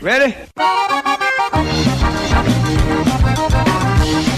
Ready?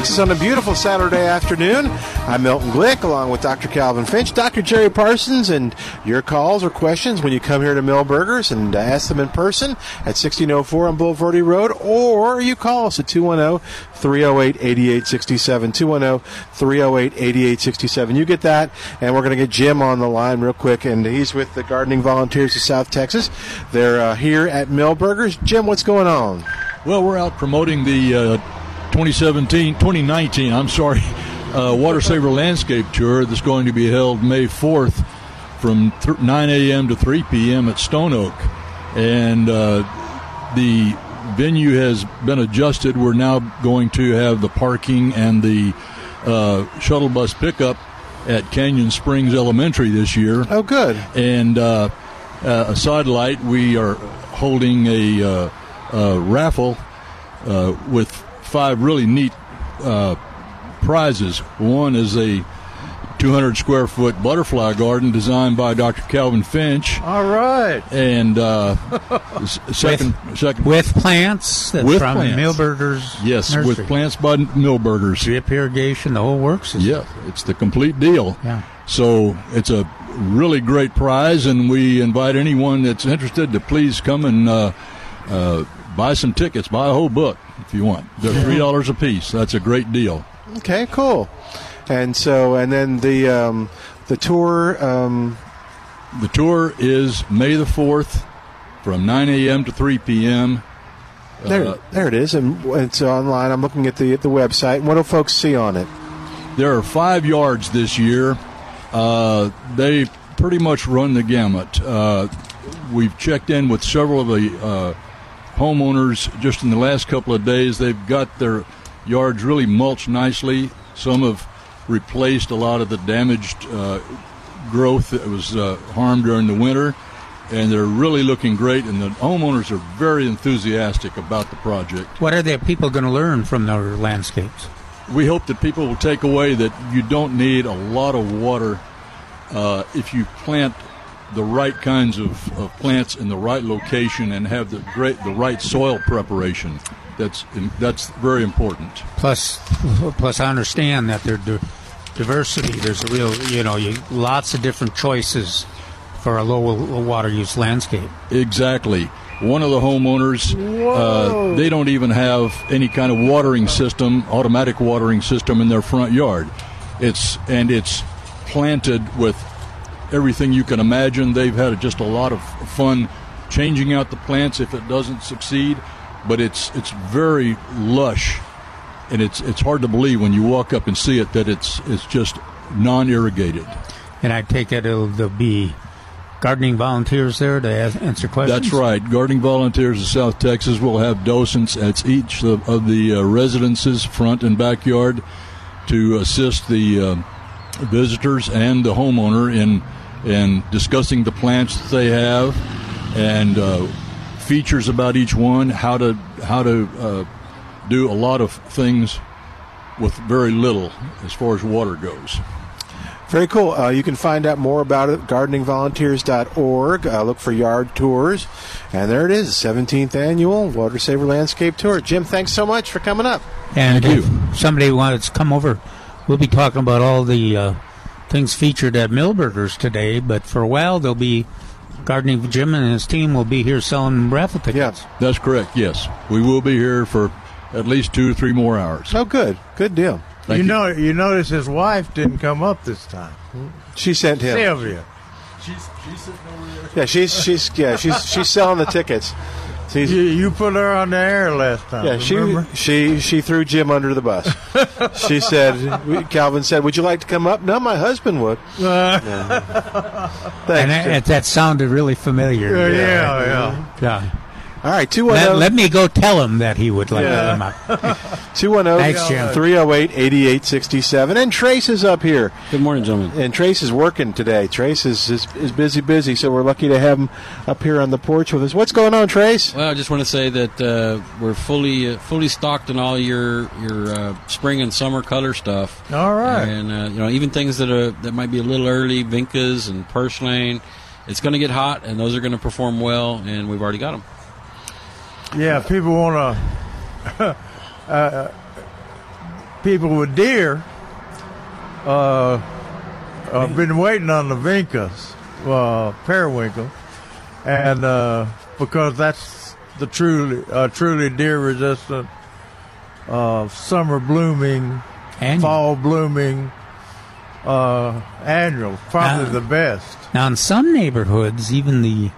on a beautiful Saturday afternoon. I'm Milton Glick, along with Dr. Calvin Finch, Dr. Jerry Parsons, and your calls or questions when you come here to Milbergers and uh, ask them in person at 1604 on Bulverde Road, or you call us at 210 308 8867. 210 308 8867. You get that, and we're going to get Jim on the line real quick, and he's with the Gardening Volunteers of South Texas. They're uh, here at Milbergers. Jim, what's going on? Well, we're out promoting the uh, 2017, 2019, I'm sorry, uh, Water Saver Landscape Tour that's going to be held May 4th from th- 9 a.m. to 3 p.m. at Stone Oak. And uh, the venue has been adjusted. We're now going to have the parking and the uh, shuttle bus pickup at Canyon Springs Elementary this year. Oh, good. And uh, uh, a sidelight, we are holding a uh, uh, raffle uh, with five really neat uh, prizes. One is a 200 square foot butterfly garden designed by Dr. Calvin Finch. All right. And uh, s- second, second with plants that's With from plants. Milbergers. yes, Nursery. with plants by Milbergers. drip irrigation, the whole works. is- Yeah, it's the complete deal. Yeah. So it's a really great prize, and we invite anyone that's interested to please come and uh, uh, buy some tickets, buy a whole book if you want. They're three dollars a piece. That's a great deal. Okay, cool. And so, and then the um, the tour. Um, The tour is May the fourth, from nine a.m. to three p.m. there, Uh, there it is, and it's online. I'm looking at the at the website. What do folks see on it? There are five yards this year. Uh, they pretty much run the gamut. Uh, we've checked in with several of the uh, homeowners just in the last couple of days. They've got their yards really mulched nicely. Some have replaced a lot of the damaged uh, growth that was uh, harmed during the winter. And they're really looking great, and the homeowners are very enthusiastic about the project. What are the people going to learn from their landscapes? we hope that people will take away that you don't need a lot of water uh, if you plant the right kinds of, of plants in the right location and have the great the right soil preparation. That's that's very important. Plus, plus I understand that there's di- diversity. There's a real, you know, you, lots of different choices for a low, low water use landscape. Exactly. One of the homeowners, uh, they don't even have any kind of watering system, automatic watering system in their front yard. It's and it's planted with everything you can imagine. They've had just a lot of fun changing out the plants if it doesn't succeed, but it's it's very lush, and it's it's hard to believe when you walk up and see it that it's it's just non-irrigated. And I take it it'll there'll be gardening volunteers there to answer questions. That's right. Gardening Volunteers of South Texas will have docents at each of, of the uh, residences, front and backyard, to assist the uh, visitors and the homeowner in in discussing the plants that they have and uh, features about each one, how to how to uh, do a lot of things with very little as far as water goes. Very cool. Uh, you can find out more about it at gardeningvolunteers.org. Uh, look for yard tours. And there it is, 17th annual Water Saver Landscape Tour. Jim, thanks so much for coming up. And Thank if somebody wants to come over, we'll be talking about all the uh, things featured at Milbergers today. But for a while, they'll be gardening Jim and his team will be here selling raffle tickets. Yeah. That's correct. Yes, we will be here for at least two or three more hours. Oh, good. Good deal. Thank you know, you notice his wife didn't come up this time. She sent him. Sylvia. Yeah, she's she's yeah she's she's selling the tickets. She's, You, you put her on the air last time. yeah, she remember? she she threw Jim under the bus. she said, Calvin said, "Would you like to come up?" No, my husband would. Uh, and Thanks. that, Jim. that sounded really familiar. Yeah, yeah, yeah. Yeah. All right, two one Let, let me go tell him that he would like Yeah. to come up. 210 Thanks, Jim. 308 8867. And Trace is up here. Good morning, gentlemen. And Trace is working today. Trace is, is, is busy, busy, so we're lucky to have him up here on the porch with us. What's going on, Trace? Well, I just want to say that uh, we're fully uh, fully stocked in all your your uh, spring and summer color stuff. All right. and uh, you know even things that are that might be a little early, Vincas and Purslane. It's going to get hot, and those are going to perform well, and we've already got them. Yeah, people want to. uh, people with deer. Uh, I've been waiting on the Vincas, uh, periwinkle, and uh, because that's the truly uh, truly deer resistant, uh, summer blooming, Annual. fall blooming, uh, annual, probably Uh, the best. Now, in some neighborhoods, even the,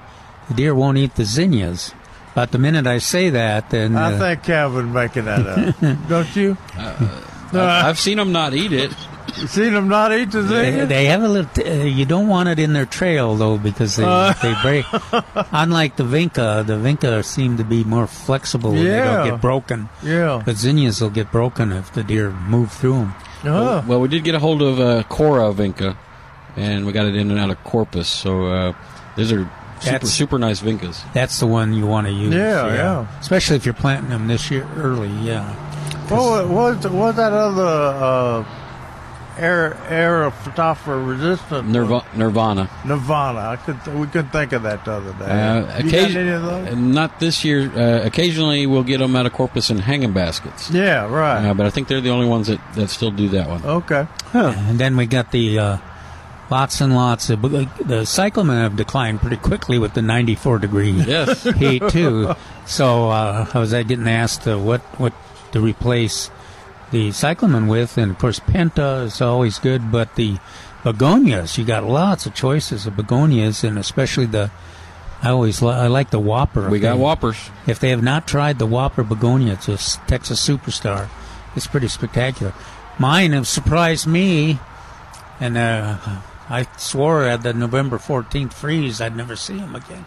the deer won't eat the zinnias. But the minute I say that, then I uh, think Calvin making that up, don't you? I've, I've seen them not eat it. You seen them not eat the they, zinnias? they have a little. T- uh, you don't want it in their trail though, because they Uh. they break. Unlike the vinca, the vinca seem to be more flexible. and They don't get broken. yeah. But zinnias will get broken if the deer move through them. Uh-huh. Well, we did get a hold of uh, Cora Vinca, and we got it in and out of Corpus. So uh, those are super That's- super nice Vincas. That's the one you want to use. Yeah, yeah. Especially if you're planting them this year early. Yeah. What was, what was that other uh, air Aerophytophora resistant? Nirva- Nirvana. Nirvana. I could we couldn't think of that the other day. Uh, you got occasion- any of those? Not this year. Uh, occasionally, we'll get them out of Corpus in hanging baskets. Yeah, right. Uh, but I think they're the only ones that, that still do that one. okay. And then we got the uh, lots and lots of the cyclamen have declined pretty quickly with the 94 degree Yes. heat too. So uh, I was getting asked uh, what what to replace the cyclamen with, and of course penta is always good, but the begonias you got lots of choices of begonias, and especially the I always li- I like the Whopper. we got they- whoppers. If they have not tried the Whopper begonia, it's a Texas superstar. It's pretty spectacular. Mine have surprised me, and uh, I swore at the November 14th freeze I'd never see them again.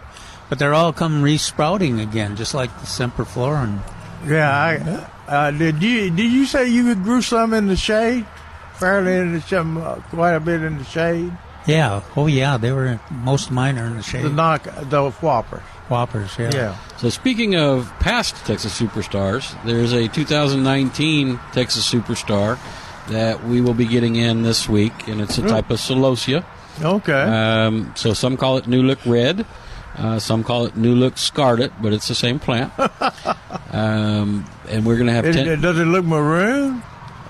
But they're all come re-sprouting again, just like the Semperfloran. Yeah. I, uh, did you did you say you grew some in the shade? Fairly in the some uh, quite a bit in the shade. Yeah, oh yeah, they were most of mine are in the shade. The knock the whoppers. Whoppers, yeah. Yeah. So speaking of past Texas superstars, there's a 2019 Texas superstar that we will be getting in this week, and it's a type of celosia. Okay. Um, so some call it New Look Red, uh, some call it New Look Scarlet, but it's the same plant. um, and we're going to have It- ten. it- does it look maroon?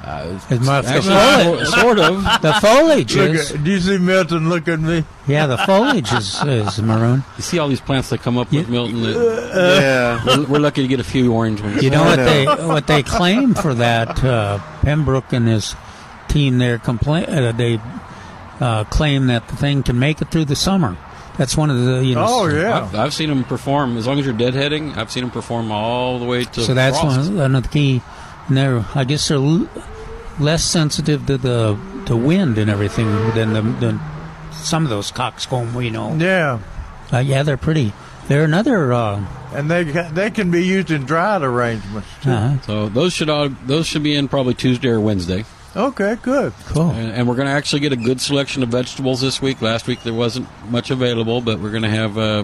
It's my- the Actually, sort of. the foliage Look is at, do you see Milton look at me? yeah, the foliage is, is maroon. You see all these plants that come up with Milton. That yeah. we're, we're lucky to get a few orange ones. You know I what know. they what they claim for that uh, Pembroke and his team there complain uh, they uh, claim that the thing can make it through the summer. That's one of the you know. Oh yeah. I've, I've seen them perform. As long as you're deadheading, I've seen them perform all the way to. So that's frost. one, one of the key. And they're I guess they're l- less sensitive to the to wind and everything than the than some of those coxcomb we know. Yeah. Uh, yeah, they're pretty. They're another. Uh, And they they can be used in dried arrangements too. uh, So those should all those should be in probably Tuesday or Wednesday, Okay, good. cool. and, and we're going to actually get a good selection of vegetables this week. Last week there wasn't much available, but we're going to have uh,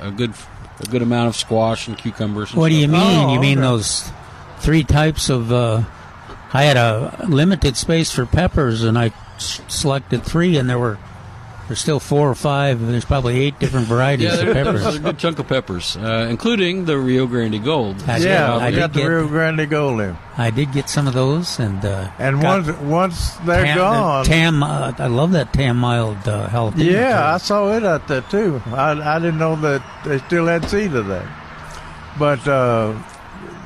a, a good a good amount of squash and cucumbers. And What do you mean? Oh, you mean those three types of? Uh, I had a limited space for peppers, and I s- selected three, and there were there's still four or five. There's probably eight different varieties Yeah, of there- peppers. there's a good chunk of peppers, uh, including the Rio Grande Gold. I did- yeah, I got did the get- Rio Grande Gold in. I did get some of those, and uh, And once once they're tam, gone, Tam, uh, I love that tam mild uh, jalapeno. Yeah, I saw it out there too. I, I didn't know that they still had seed of that. But uh,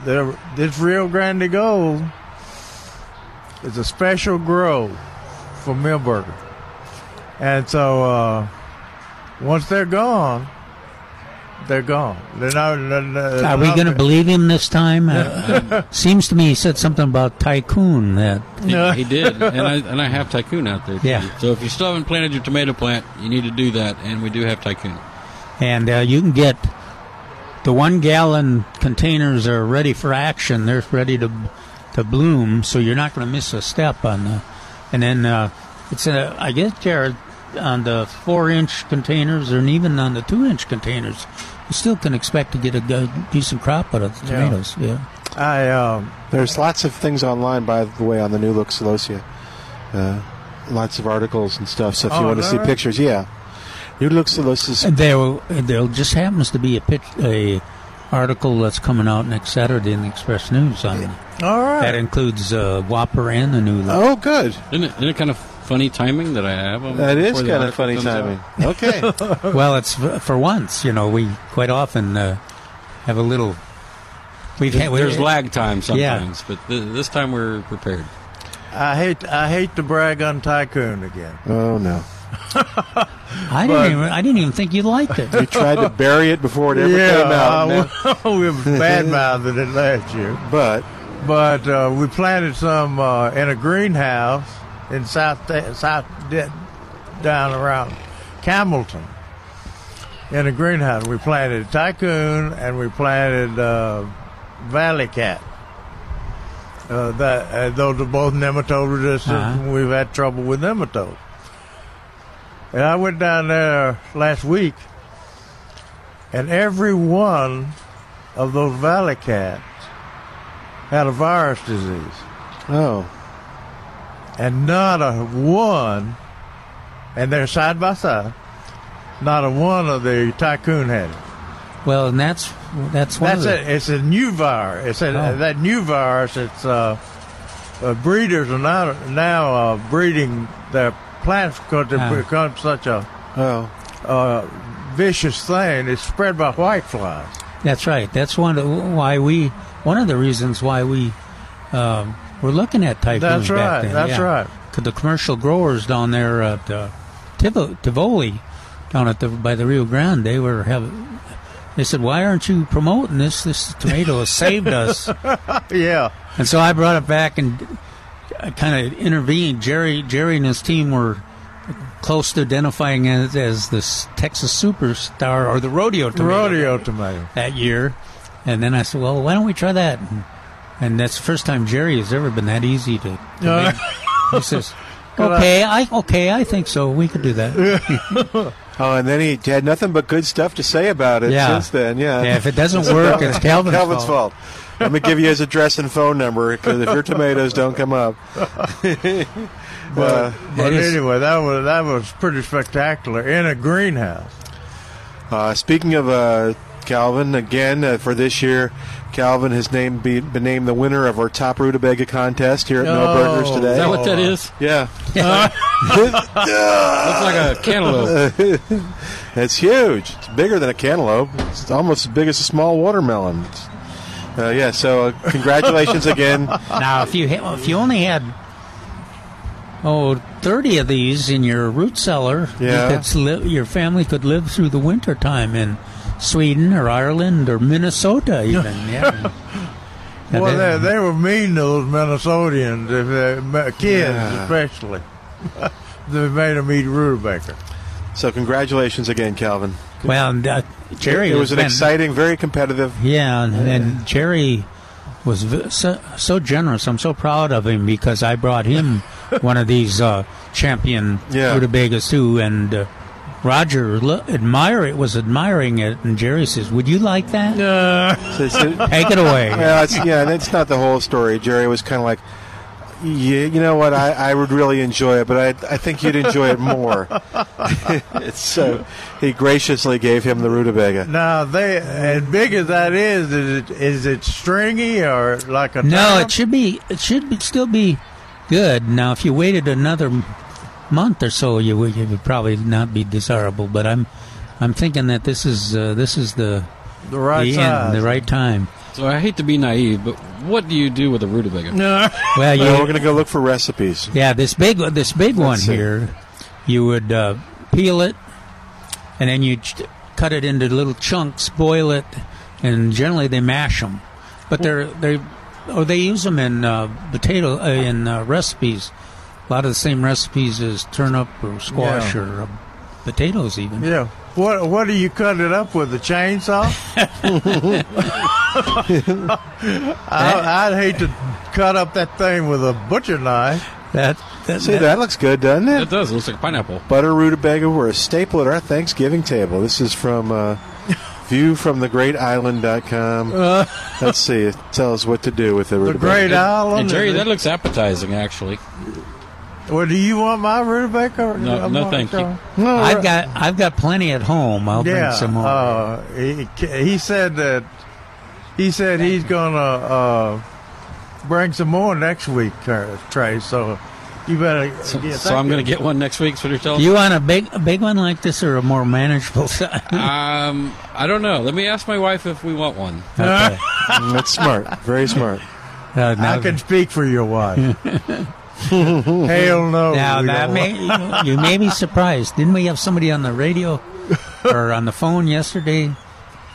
there, this Rio Grande Gold is a special grow for Milberger. And so uh, once they're gone, they're gone. They're not, they're not- Are we going to believe him this time? Uh, seems to me he said something about tycoon. That He, he did, and I and I have Tycoon out there. Too. Yeah. So if you still haven't planted your tomato plant, you need to do that, and we do have Tycoon. and uh, you can get the one gallon containers are ready for action. They're ready to to bloom, so you're not going to miss a step on the. And then uh, it's a, I guess, Jared, on the four inch containers and even on the two inch containers, you still can expect to get a good, decent crop out of the Yeah. tomatoes. Yeah. I um, There's lots of things online, by the way, on the New Look Celosia. Uh, lots of articles and stuff. So if you Oh, want to see right? pictures, yeah. New Look Celosia's. And there, there just happens to be a pitch, a article that's coming out next Saturday in the Express News on all right. that includes uh, Whopper and the new. Oh, good. Isn't it, isn't it kind of funny timing that I have? them That is before the kind of article funny comes timing. out? Okay. Well, it's f- for once. You know, we quite often uh, have a little. We've had, There's lag time Yeah. sometimes, but th- this time we're prepared. I hate I hate to brag on Tycoon again. oh, no. I didn't. Even, I didn't even think you liked it. You tried to bury it before it ever yeah, came out. I, we bad mouthed it last year. but But uh, we planted some uh, in a greenhouse in South South down around Campbellton. In a greenhouse, we planted Tycoon and we planted uh, Valley Cat. Uh, that uh, those are both nematode resistant. Uh-huh. We've had trouble with nematodes. And I went down there last week, and every one of those Valley Cats had a virus disease, oh, and not a one, and they're side by side. Not a one of the tycoon had it. Well, and that's that's one That's of the, it. It's a new virus. It's a, Oh. that new virus. It's uh, uh, breeders are now now uh, breeding their plants because it Ah. becomes such a oh, uh, vicious thing. It's spread by whiteflies. That's right. That's one of why we. One of the reasons why we um, were looking at tycoons That's back right. then. That's yeah. right. 'Cause the commercial growers down there at uh, Tivo, Tivoli, down at the by the Rio Grande, they were having. They said, "Why aren't you promoting this? This tomato has saved us." Yeah. And so I brought it back and kind of intervened. Jerry, Jerry and his team were close to identifying it as the Texas superstar or the rodeo tomato Rodeo tomato. that year. And then I said, "Well, why don't we try that?" And, and that's the first time Jerry has ever been that easy to. to Uh. He says, "Okay, I okay, I think so. We could do that." oh, and then he had nothing but good stuff to say about it Yeah. since then. Yeah. Yeah, if it doesn't work, it's Calvin's, Calvin's fault. Let me give you his address and phone number because if your tomatoes don't come up, But, Uh, but anyway, that was that was pretty spectacular in a greenhouse. Uh, speaking of uh, Calvin, again uh, for this year, Calvin has named be, been named the winner of our top rutabaga contest here at No Oh. Burgers today. Is that what that is? yeah, Looks like a cantaloupe. it's huge. It's bigger than a cantaloupe. It's almost as big as a small watermelon. It's- Uh, yeah, so uh, congratulations again. Now, if you ha- if you only had oh 30 of these in your root cellar, Yeah. you could li- your family could live through the winter time in Sweden or Ireland or Minnesota even. yeah. And Well, they, they were mean to those Minnesotans, if they, kids Yeah. especially. they made them eat rutabaga. So congratulations again, Calvin. well, and, uh, Jerry it was an been- exciting, very competitive. Yeah, and, and Jerry was v- so, so generous. I'm so proud of him because I brought him one of these uh, champion Yeah. rutabagas too, and uh, Roger admire it was admiring it, and Jerry says, "Would you like that? So- Take it away." Well, it's, yeah, that's not the whole story. Jerry was kind of like, Yeah, you know what? I, I would really enjoy it, but I, I think you'd enjoy it more. it's so he graciously gave him the rutabaga. Now they as big as that is, is it is it stringy or like a No, turnip? it should be. It should be, still be good. Now, if you waited another month or so, you would, it would probably not be desirable. But I'm, I'm thinking that this is uh, this is the the right the size. end, the right time. So I hate to be naive, but what do you do with a rutabaga? No. Well, you, Well, we're going to go look for recipes. yeah, this big this big one see. here, you would uh, peel it, and then you ch- cut it into little chunks, boil it, and generally they mash them. But they're they or they use them in uh, potato uh, in uh, recipes. A lot of the same recipes as turnip or squash Yeah. or uh, potatoes, even. Yeah. What what do you cut it up with a chainsaw? I, I'd hate to cut up that thing with a butcher knife. That, that, See, that looks good, doesn't It it? does. It looks like a pineapple. Butter rutabaga were a staple at our Thanksgiving table. This is from uh, viewfromthegreatisland.com. Let's see. It tells what to do with the The. Great Island. And Jerry, that looks appetizing, actually. Well, do you want my rutabaga? or- No, no, thank you. No, I've got I've got plenty at home. I'll Yeah. bring some more. Uh, he, he said that he said he's gonna uh, bring some more next week, uh, Trey. So you better. So, yeah, so I'm going to get one next week. Is what you're telling you want a big a big one like this or a more manageable size? Um, I don't know. Let me ask my wife if we want one. Okay. That's smart. Very smart. Uh, I can speak for your wife. Hell no. now that may, you, you may be surprised. Didn't we have somebody on the radio or on the phone yesterday?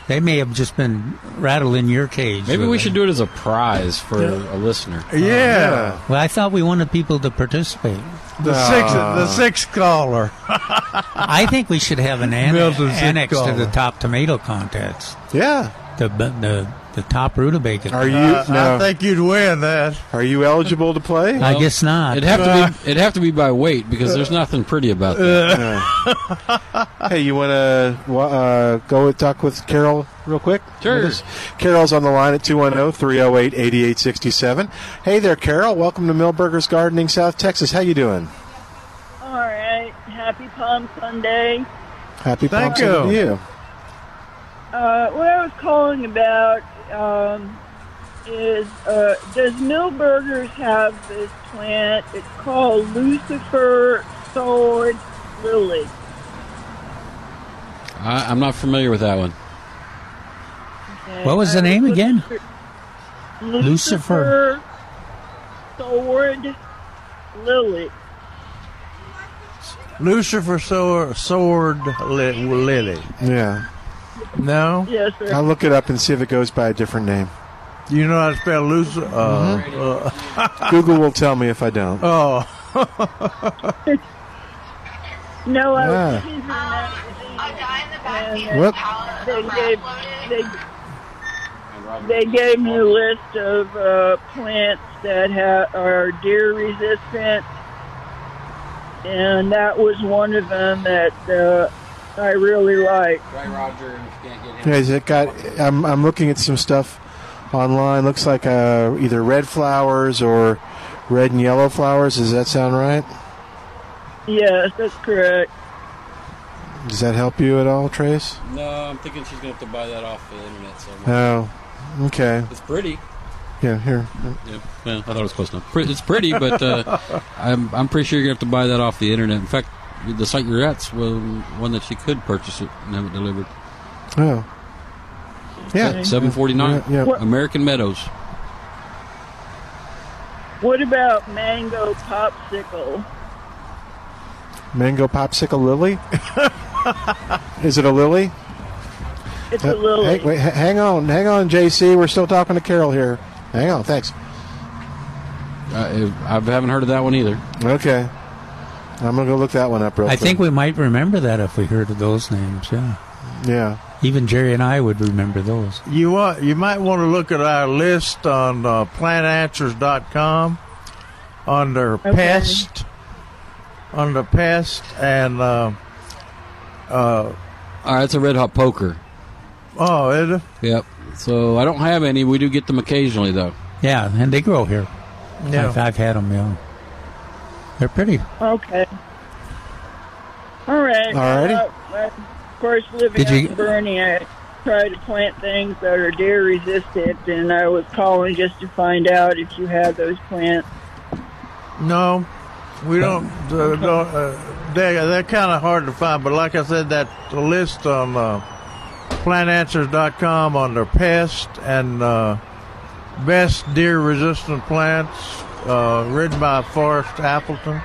They may have just been rattling your cage. Maybe we it. should do it as a prize for a listener. want- um, yeah. Well, I thought we wanted people to participate. The sixth, the ah. sixth caller. I think we should have an annex, Milton Sick annex to the top tomato contest. Yeah. The the the top rutabaga. Are you Uh, now? I think you'd win that. Are you eligible to play? I guess not. It'd have to be. It'd have to be by weight because there's nothing pretty about that. Hey, you want to uh, go and talk with Carol real quick? Sure. Carol's on the line at 210-308-8867. Hey there, Carol. Welcome to Milbergers Gardening, South Texas. How you doing? All right. Happy Palm Sunday. Happy Thank Palm Sunday to you. you. Uh, what I was calling about um, is uh, does Milbergers have this plant? It's called Lucifer Sword Lily. I, I'm not familiar with that one. Okay. What was the I name looking again? Lucifer. Lucifer Sword Lily. Lucifer sword, sword li- lily. Yeah. No, Yes, sir. I'll look it up and see if it goes by a different name. Do you know how to spell Lucifer. Uh, Mm-hmm. uh, Google will tell me if I don't. oh, no, I Yeah. was reading the magazine, and Whoop. they gave they they gave me a list of uh, plants that ha- are deer resistant, and that was one of them that uh, I really like. Right, Roger. Can't get him. Yeah, it got? I'm I'm looking at some stuff online. Looks like uh, either red flowers or red and yellow flowers. Does that sound right? Yes, that's correct. Does that help you at all, Trace? No, I'm thinking she's going to have to buy that off the internet somewhere. Oh, okay. It's pretty. Yeah, here. Yeah, well, I thought it was close enough. It's pretty, but uh, I'm I'm pretty sure you're going to have to buy that off the internet. In fact, the site you're at's one that she could purchase it and have it delivered. Oh, yeah. Seven forty nine. Yeah, yeah. American Meadows. What about mango popsicle? Mango popsicle lily. Is it a lily? It's Uh, a lily. Hey, wait, hang on, hang on, JC. We're still talking to Carol here. Hang on, thanks. Uh, I haven't heard of that one either. Okay, I'm gonna go look that one up real I quick. think we might remember that if we heard of those names. Yeah, yeah. even Jerry and I would remember those. you want you might want to look at our list on uh, plantanswers.com under pest, under pest, and uh, uh, All right, it's a red hot poker. oh, is it? Yep. So I don't have any. We do get them occasionally, though. Yeah, and they grow here. Yeah. I've, I've had them. Yeah, they're pretty. Okay. All right. Alrighty. Uh, of course, living Did you- in Boerne, I try to plant things that are deer resistant, and I was calling just to find out if you had those plants. No, we don't. Uh, don't uh, they, they're kind of hard to find, but like I said, that list on uh, plantanswers.com under pest and uh, best deer resistant plants, uh, written by Forrest Appleton.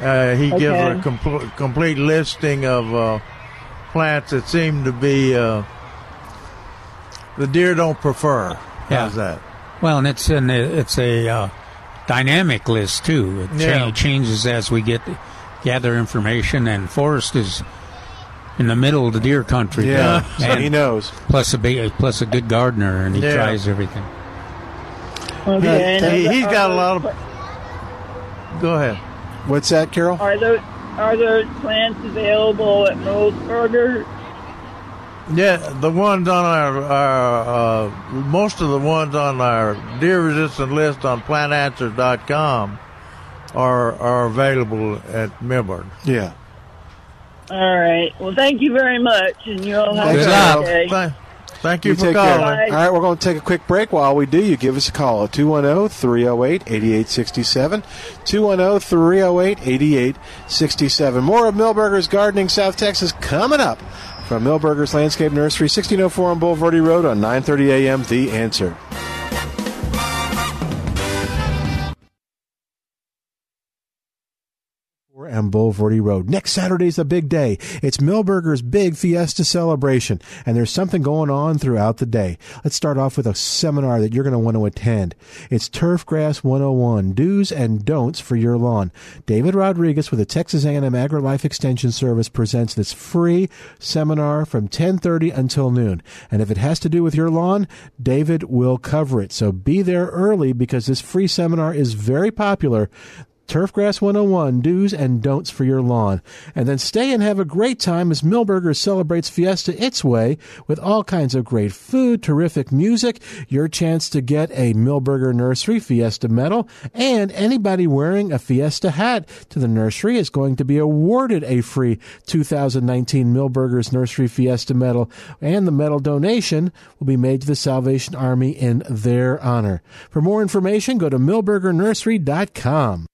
Uh, he gives a compl- complete listing of uh, plants that seem to be uh, the deer don't prefer. How's Yeah. that? Well, and it's an it's a uh, dynamic list too. It cha- Yeah. changes as we get gather information, and Forrest is in the middle of the deer country. Yeah, so and he knows. Plus a big, plus a good gardener, and he Yeah. tries everything. Okay. and He, are- he's got a lot of. Go ahead. What's that, Carol? Are those are those plants available at Milberger? Yeah, the ones on our, our uh, most of the ones on our deer resistant list on plantanswers.com are are available at Milburn. Yeah. All right. Well, thank you very much, and you all have Thanks, a Al. good day. Thank, thank you, for calling. All right, we're going to take a quick break. While we do, you give us a call at 210 308 8867. 210 308 8867. More of Milbergers Gardening South Texas coming up from Milbergers Landscape Nursery, 1604 on Bulverde Road on 930 a.m. The Answer. And Bulverde Road. Next Saturday's a big day. It's Milbergers' big fiesta celebration, and there's something going on throughout the day. Let's start off with a seminar that you're going to want to attend. It's Turfgrass 101, Do's and Don'ts for Your Lawn. David Rodriguez with the Texas A&M AgriLife Extension Service presents this free seminar from 10:30 until noon. And if it has to do with your lawn, David will cover it. So be there early because this free seminar is very popular. Turfgrass 101 do's and don'ts for your lawn. And then stay and have a great time as Milbergers celebrates Fiesta its way with all kinds of great food, terrific music, your chance to get a Milberger Nursery Fiesta medal, and anybody wearing a Fiesta hat to the nursery is going to be awarded a free 2019 Milbergers Nursery Fiesta medal, and the medal donation will be made to the Salvation Army in their honor. For more information, go to milbergernursery.com.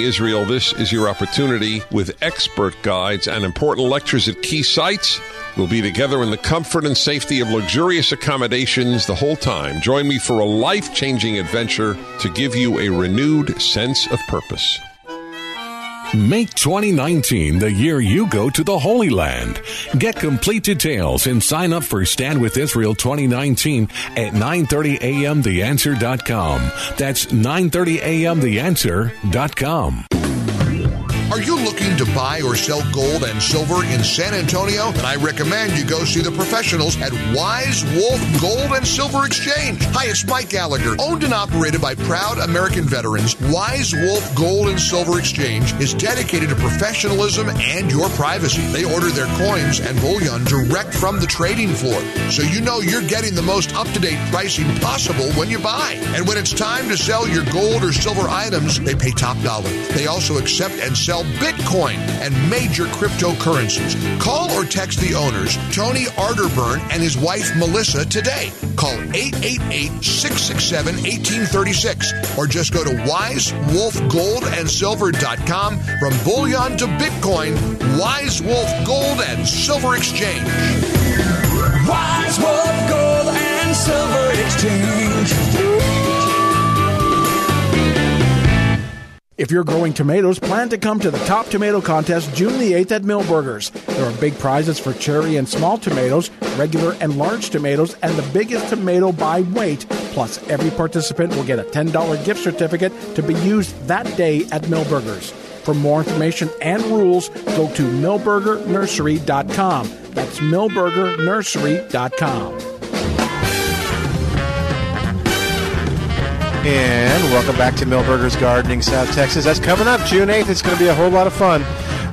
Israel, this is your opportunity with expert guides and important lectures at key sites. We'll be together in the comfort and safety of luxurious accommodations the whole time. Join me for a life changing adventure to give you a renewed sense of purpose. Make 2019 the year you go to the Holy Land. Get complete details and sign up for Stand with Israel 2019 at 9:30 a.m. theanswer.com. That's 9:30 a.m. theanswer.com. Are you looking to buy or sell gold and silver in San Antonio? Then I recommend you go see the professionals at Wise Wolf Gold and Silver Exchange. Hi, it's Mike Gallagher. Owned and operated by proud American veterans, Wise Wolf Gold and Silver Exchange is dedicated to professionalism and your privacy. They order their coins and bullion direct from the trading floor, so you know you're getting the most up to date pricing possible when you buy. And when it's time to sell your gold or silver items, they pay top dollar. They also accept and sell Bitcoin and major cryptocurrencies. Call or text the owners, Tony Arterburn and his wife Melissa, today. Call 888 667 1836 or just go to wisewolfgoldandsilver.com from bullion to Bitcoin. Wise Wolf Gold and Silver Exchange. Wise Wolf Gold and Silver Exchange. If you're growing tomatoes, plan to come to the Top Tomato Contest June the 8th at Milbergers. There are big prizes for cherry and small tomatoes, regular and large tomatoes, and the biggest tomato by weight, Plus, every participant will get a $10 gift certificate to be used that day at Milbergers. For more information and rules, go to milbergernursery.com. That's milbergernursery.com. And welcome back to Milbergers Gardening, South Texas. That's coming up June 8th. It's going to be a whole lot of fun.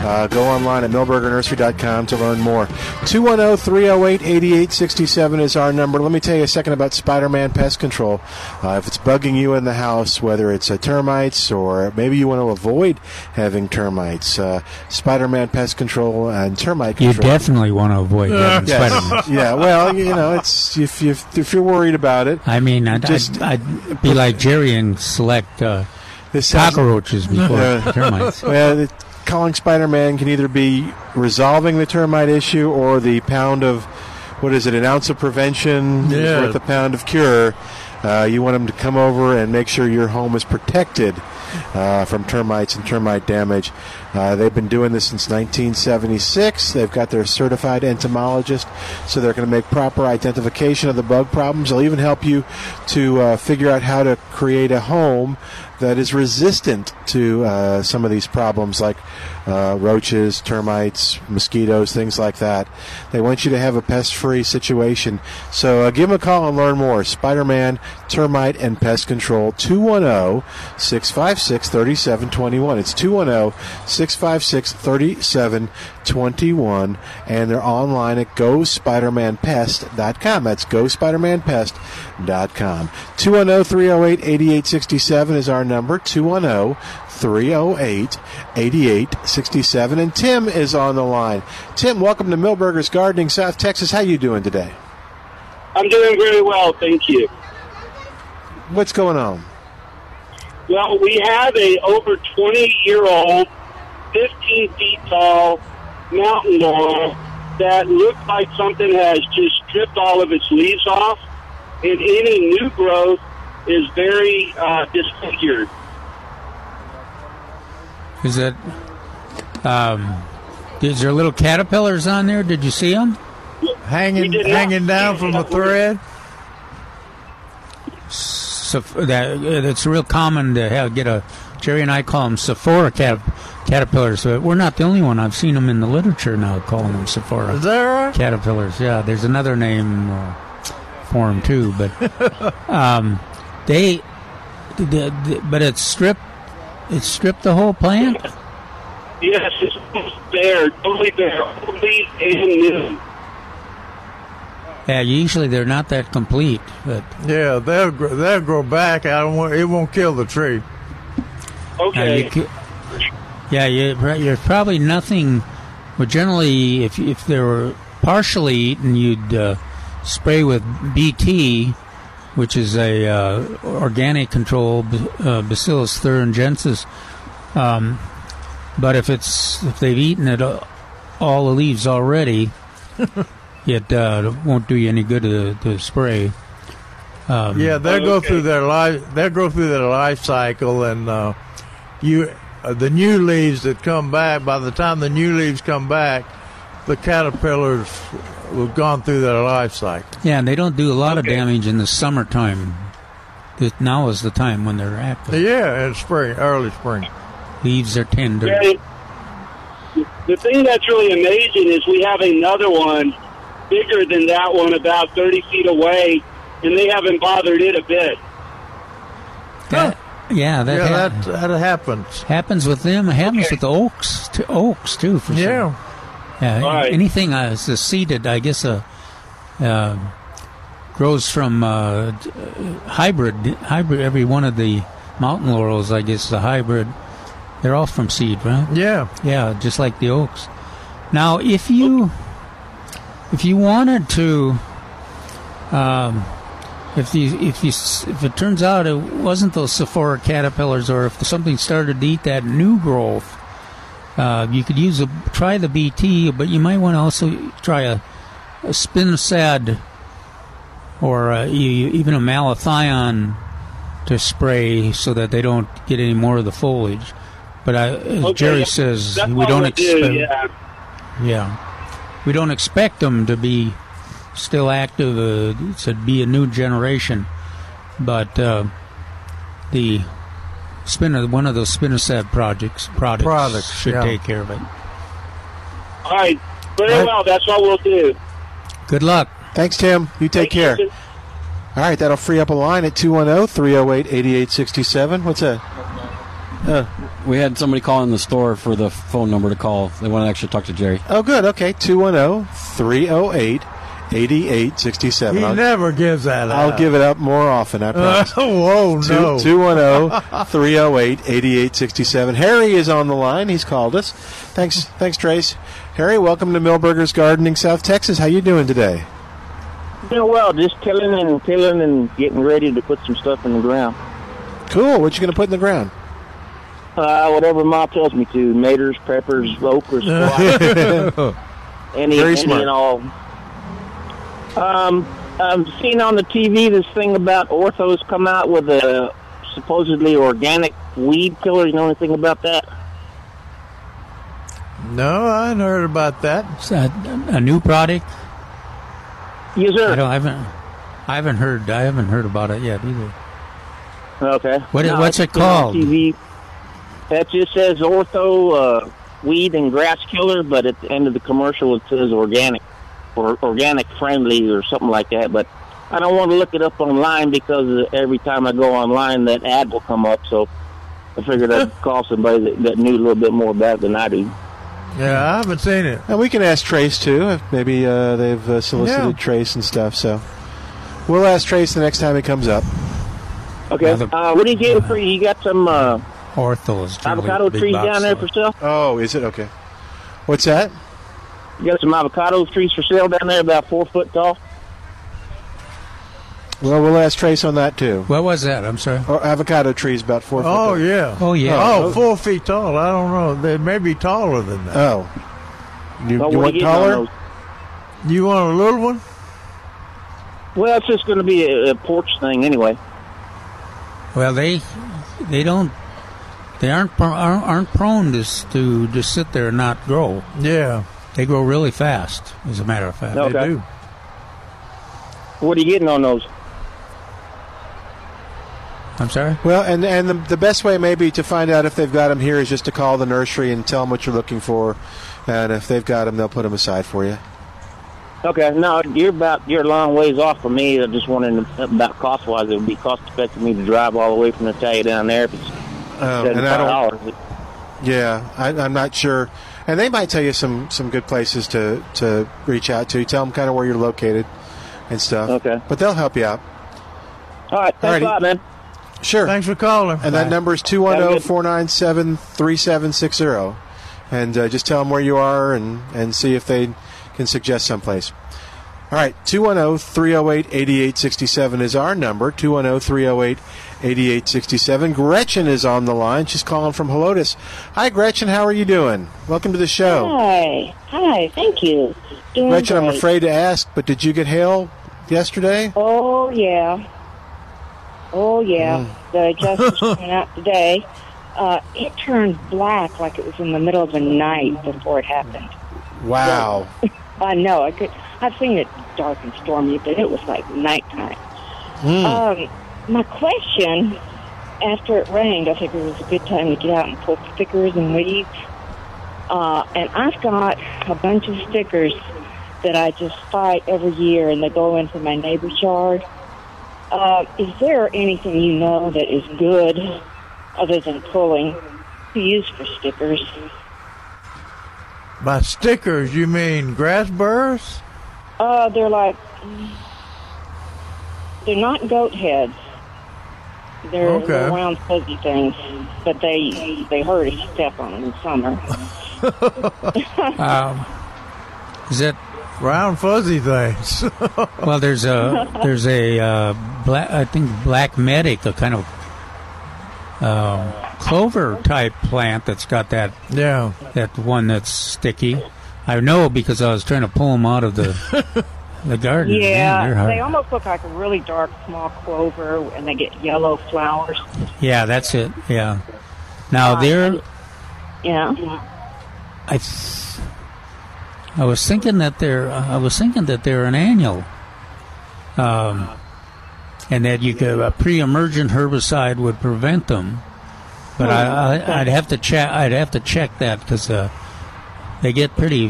Uh, go online at milbergernursery.com to learn more. 210 308 8867 is our number. Let me tell you a second about Spider Man Pest Control. Uh, if it's bugging you in the house, whether it's uh, termites or maybe you want to avoid having termites, uh, Spider Man Pest Control and termite control. You definitely want to avoid having Yes. Spider-Man. yeah, well, you know, it's if, if, if you're worried about it. I mean, I'd, Just- I'd, I'd be like Jerry and select uh, This sounds- cockroaches before Yeah. termites. Well, it, calling Spider-Man can either be resolving the termite issue or the pound of what is it? An ounce of prevention is worth a pound of cure. Uh, you want them to come over and make sure your home is protected uh, from termites and termite damage. Uh, they've been doing this since 1976. They've got their certified entomologist, so they're going to make proper identification of the bug problems. They'll even help you to uh, figure out how to create a home that is resistant to uh, some of these problems like uh, roaches, termites, mosquitoes, things like that. They want you to have a pest free situation. So uh, give them a call and learn more. Spider Man, Termite, and Pest Control, 210 656 3721. It's 210 656 3721. And they're online at GoSpiderManPest.com. That's GoSpiderManPest.com. 210 308 8867 is our number. 210 308 8867. And Tim is on the line. Tim, welcome to Milbergers Gardening, South Texas. How you doing today? I'm doing very well, thank you. What's going on? Well, we have a over 20 year old, 15 feet tall mountain laurel that looks like something has just stripped all of its leaves off, and any new growth is very uh, disfigured. Is that? Um, is there little caterpillars on there? Did you see them? Hanging, hanging down from a thread. So that it's real common to have get a. Jerry and I call them Sophora cat, caterpillars. But we're not the only one. I've seen them in the literature now calling them Sophora Is that right? caterpillars. Yeah, there's another name uh, for them too, but um, they, the, the, but it's stripped. It's stripped the whole plant. Yes, it's almost bare, totally bare, all leaves and new. Yeah, usually they're not that complete, but Yeah, they'll grow, they'll grow back. I don't want, it won't kill the tree. Uh, Okay. you cou- yeah, you, you're probably nothing. Well, generally, if if they were partially eaten, you'd uh, spray with BT, which is a uh, organic control, uh, Bacillus thuringiensis. Um, but if it's if they've eaten it uh, all the leaves already, it uh, won't do you any good to, to spray. Um, Yeah, they'll go through their life. They'll go through their life cycle, and uh, you, Uh, the new leaves that come back. By the time the new leaves come back, the caterpillars have gone through their life cycle. Yeah, and they don't do a lot of damage in the summertime. That now is the time when they're active. Uh, yeah, in spring, early spring. Leaves are tender. Yeah, the thing that's really amazing is we have another one bigger than that one, about 30 feet away, and they haven't bothered it a bit. That- yeah, that, yeah, ha- that that happens. happens with them. It happens with the oaks, to oaks too. For sure. Yeah. some. yeah. Right. Anything uh, is a seeded, I guess, uh, uh, grows from uh, uh, hybrid. Hybrid. Every one of the mountain laurels, I guess, is a hybrid. They're all from seed, right? Yeah, Yeah, just like the oaks. Now, if you if you wanted to, um, if you if you if it turns out it wasn't those Sophora caterpillars, or if something started to eat that new growth, uh, you could use a try the BT, but you might want to also try a, a spinosad or uh, you, you- even a malathion to spray so that they don't get any more of the foliage. But I, as Okay, Jerry says, we don't expect. yeah. Yeah, we don't expect them to be still active. Uh, to be a new generation. but uh, the spin one of those spinosad projects products, Products, should yeah. take care of it. All right. Very well. That's what we'll do. Good luck. Thanks, Tim. You take care. All right, that'll free up a line at oh, 210 308 8867. What's that? Uh, We had somebody call in the store for the phone number to call. They want to actually talk to Jerry. oh, good. Okay, 210 308 8867. He I'll, never gives that out. I'll give it up more often, I promise. Whoa, no. 210 308 8867. Harry is on the line. He's called us. Thanks, thanks, Trace. Harry, welcome to Milbergers Gardening, South Texas. How you doing today? Doing well, just tilling and tilling and getting ready to put some stuff in the ground. Cool. What you going to put in the ground? Uh, whatever mom tells me to. Maters, peppers, okra, squash. any, Very any and all. Um, I'm seeing on the TV this thing about Ortho's come out with a supposedly organic weed killer. You know anything about that? No, I hadn't heard about that. Is that a new product? Yes, sir. I don't. I haven't. I haven't heard. I haven't heard about it yet either. Okay. What- No, what's it called? TV. That just says Ortho uh, weed and grass killer, but at the end of the commercial it says organic or organic friendly or something like that. But I don't want to look it up online because every time I go online, that ad will come up. So I figured I'd call somebody that, that knew a little bit more about it than I do. Yeah, I haven't seen it. And we can ask Trace too. If maybe uh, they've uh, solicited Yeah. Trace and stuff. So we'll ask Trace the next time he comes up. Okay. Uh, what are you getting for? You got some uh, Orthos. avocado trees down there for sale? Oh, is it okay? What's that? You got some avocado trees for sale down there, about four foot tall. Well, we'll ask Trace on that too. What was that? I'm sorry. Or avocado trees about four. foot Oh tall. yeah. Oh, yeah. Oh, oh, four feet tall. I don't know. They may be taller than that. Oh. You, Well, you want are you getting on taller? You want a little one? Well, it's just going to be a, a porch thing anyway. Well, they they don't they aren't aren't aren't prone to s- to just sit there and not grow. Yeah, they grow really fast. As a matter of fact, Okay. they do. What are you getting on those? I'm sorry. Well, and and the, the best way maybe to find out if they've got them here is just to call the nursery and tell them what you're looking for, and if they've got them, they'll put them aside for you. Okay, no, you're about you're a long ways off from me. I'm just wondering about cost wise. It would be cost effective for me to drive all the way from Natalia down there if it's Oh, and I don't. dollars. Yeah, I, I'm not sure, and they might tell you some some good places to to reach out to. Tell them kind of where you're located and stuff. Okay, but they'll help you out. All right, thanks a lot, man. Sure. Thanks for calling. And that number is 210 497 3760. And uh, just tell them where you are and, and see if they can suggest someplace. All right, 210 308 8867 is our number. 210 308 8867. Gretchen is on the line. She's calling from Helotes. Hi, Gretchen. How are you doing? Welcome to the show. Hi. Hi. Thank you. Doing Gretchen, I'm afraid to ask, but did you get hail yesterday? Oh, yeah. Oh, yeah. Mm. The adjusters went out today. Uh, it turned black like it was in the middle of the night before it happened. Wow. I know. I could. I've seen it dark and stormy, but it was like nighttime. Hmm. Um, my question: After it rained, I figured it was a good time to get out and pull stickers and weeds. Uh, and I've got a bunch of stickers that I just fight every year, and they go into my neighbor's yard. Uh, is there anything you know that is good other than pulling to use for stickers? By stickers, you mean grass burrs? Uh, they're like they're not goat heads. They're Okay. little round fuzzy things, but they they hurt if you step on them in summer. Um, is it round fuzzy things? well, there's a there's a uh, black I think black medic, a kind of uh, clover type plant that's got that yeah that one that's sticky. I know because I was trying to pull them out of the the garden. Yeah, they almost look like a really dark small clover, and they get yellow flowers. Yeah, that's it. Yeah. Now they're Yeah. I th- I was thinking that they're I was thinking that they're an annual. Um, and that you could a pre-emergent herbicide would prevent them. But I, I, I'd have to check. I'd have to check that because uh, they get pretty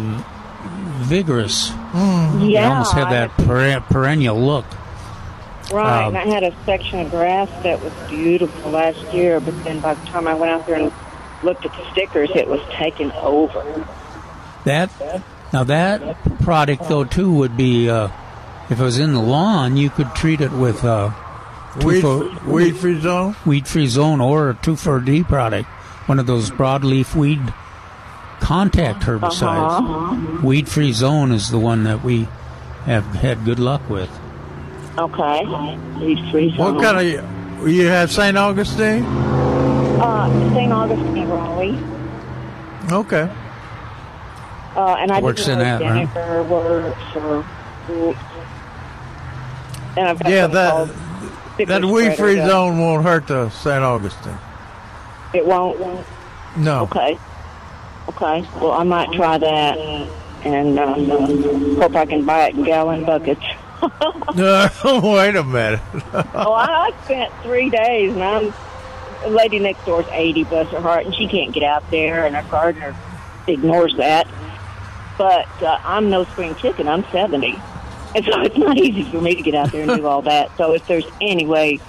vigorous. They Yeah, almost have that per- perennial look. Right, Um, I had a section of grass that was beautiful last year, but then by the time I went out there and looked at the stickers, it was taken over. That now that product though too would be uh, if it was in the lawn, you could treat it with uh, Weed- two-four- weed free zone, weed free zone, or a two four D product, one of those broadleaf weed contact herbicides. Uh-huh. Weed free zone is the one that we have had good luck with. Okay. Weed free Zone. What kind of you have St. Augustine? Uh, St. Augustine Raleigh. Okay. Uh, and I Works didn't in that, if right? works or. And Yeah, that that weed free zone won't hurt the St. Augustine. It won't. No. Okay. Okay. Well, I might try that, and um, hope I can buy it in gallon buckets. No, wait a minute. oh, I spent three days, and I'm the lady next door's eighty, bless her heart, and she can't get out there, and our gardener ignores that. But uh, I'm no spring chicken. I'm seventy, and so it's not easy for me to get out there and do all that. So if there's any way,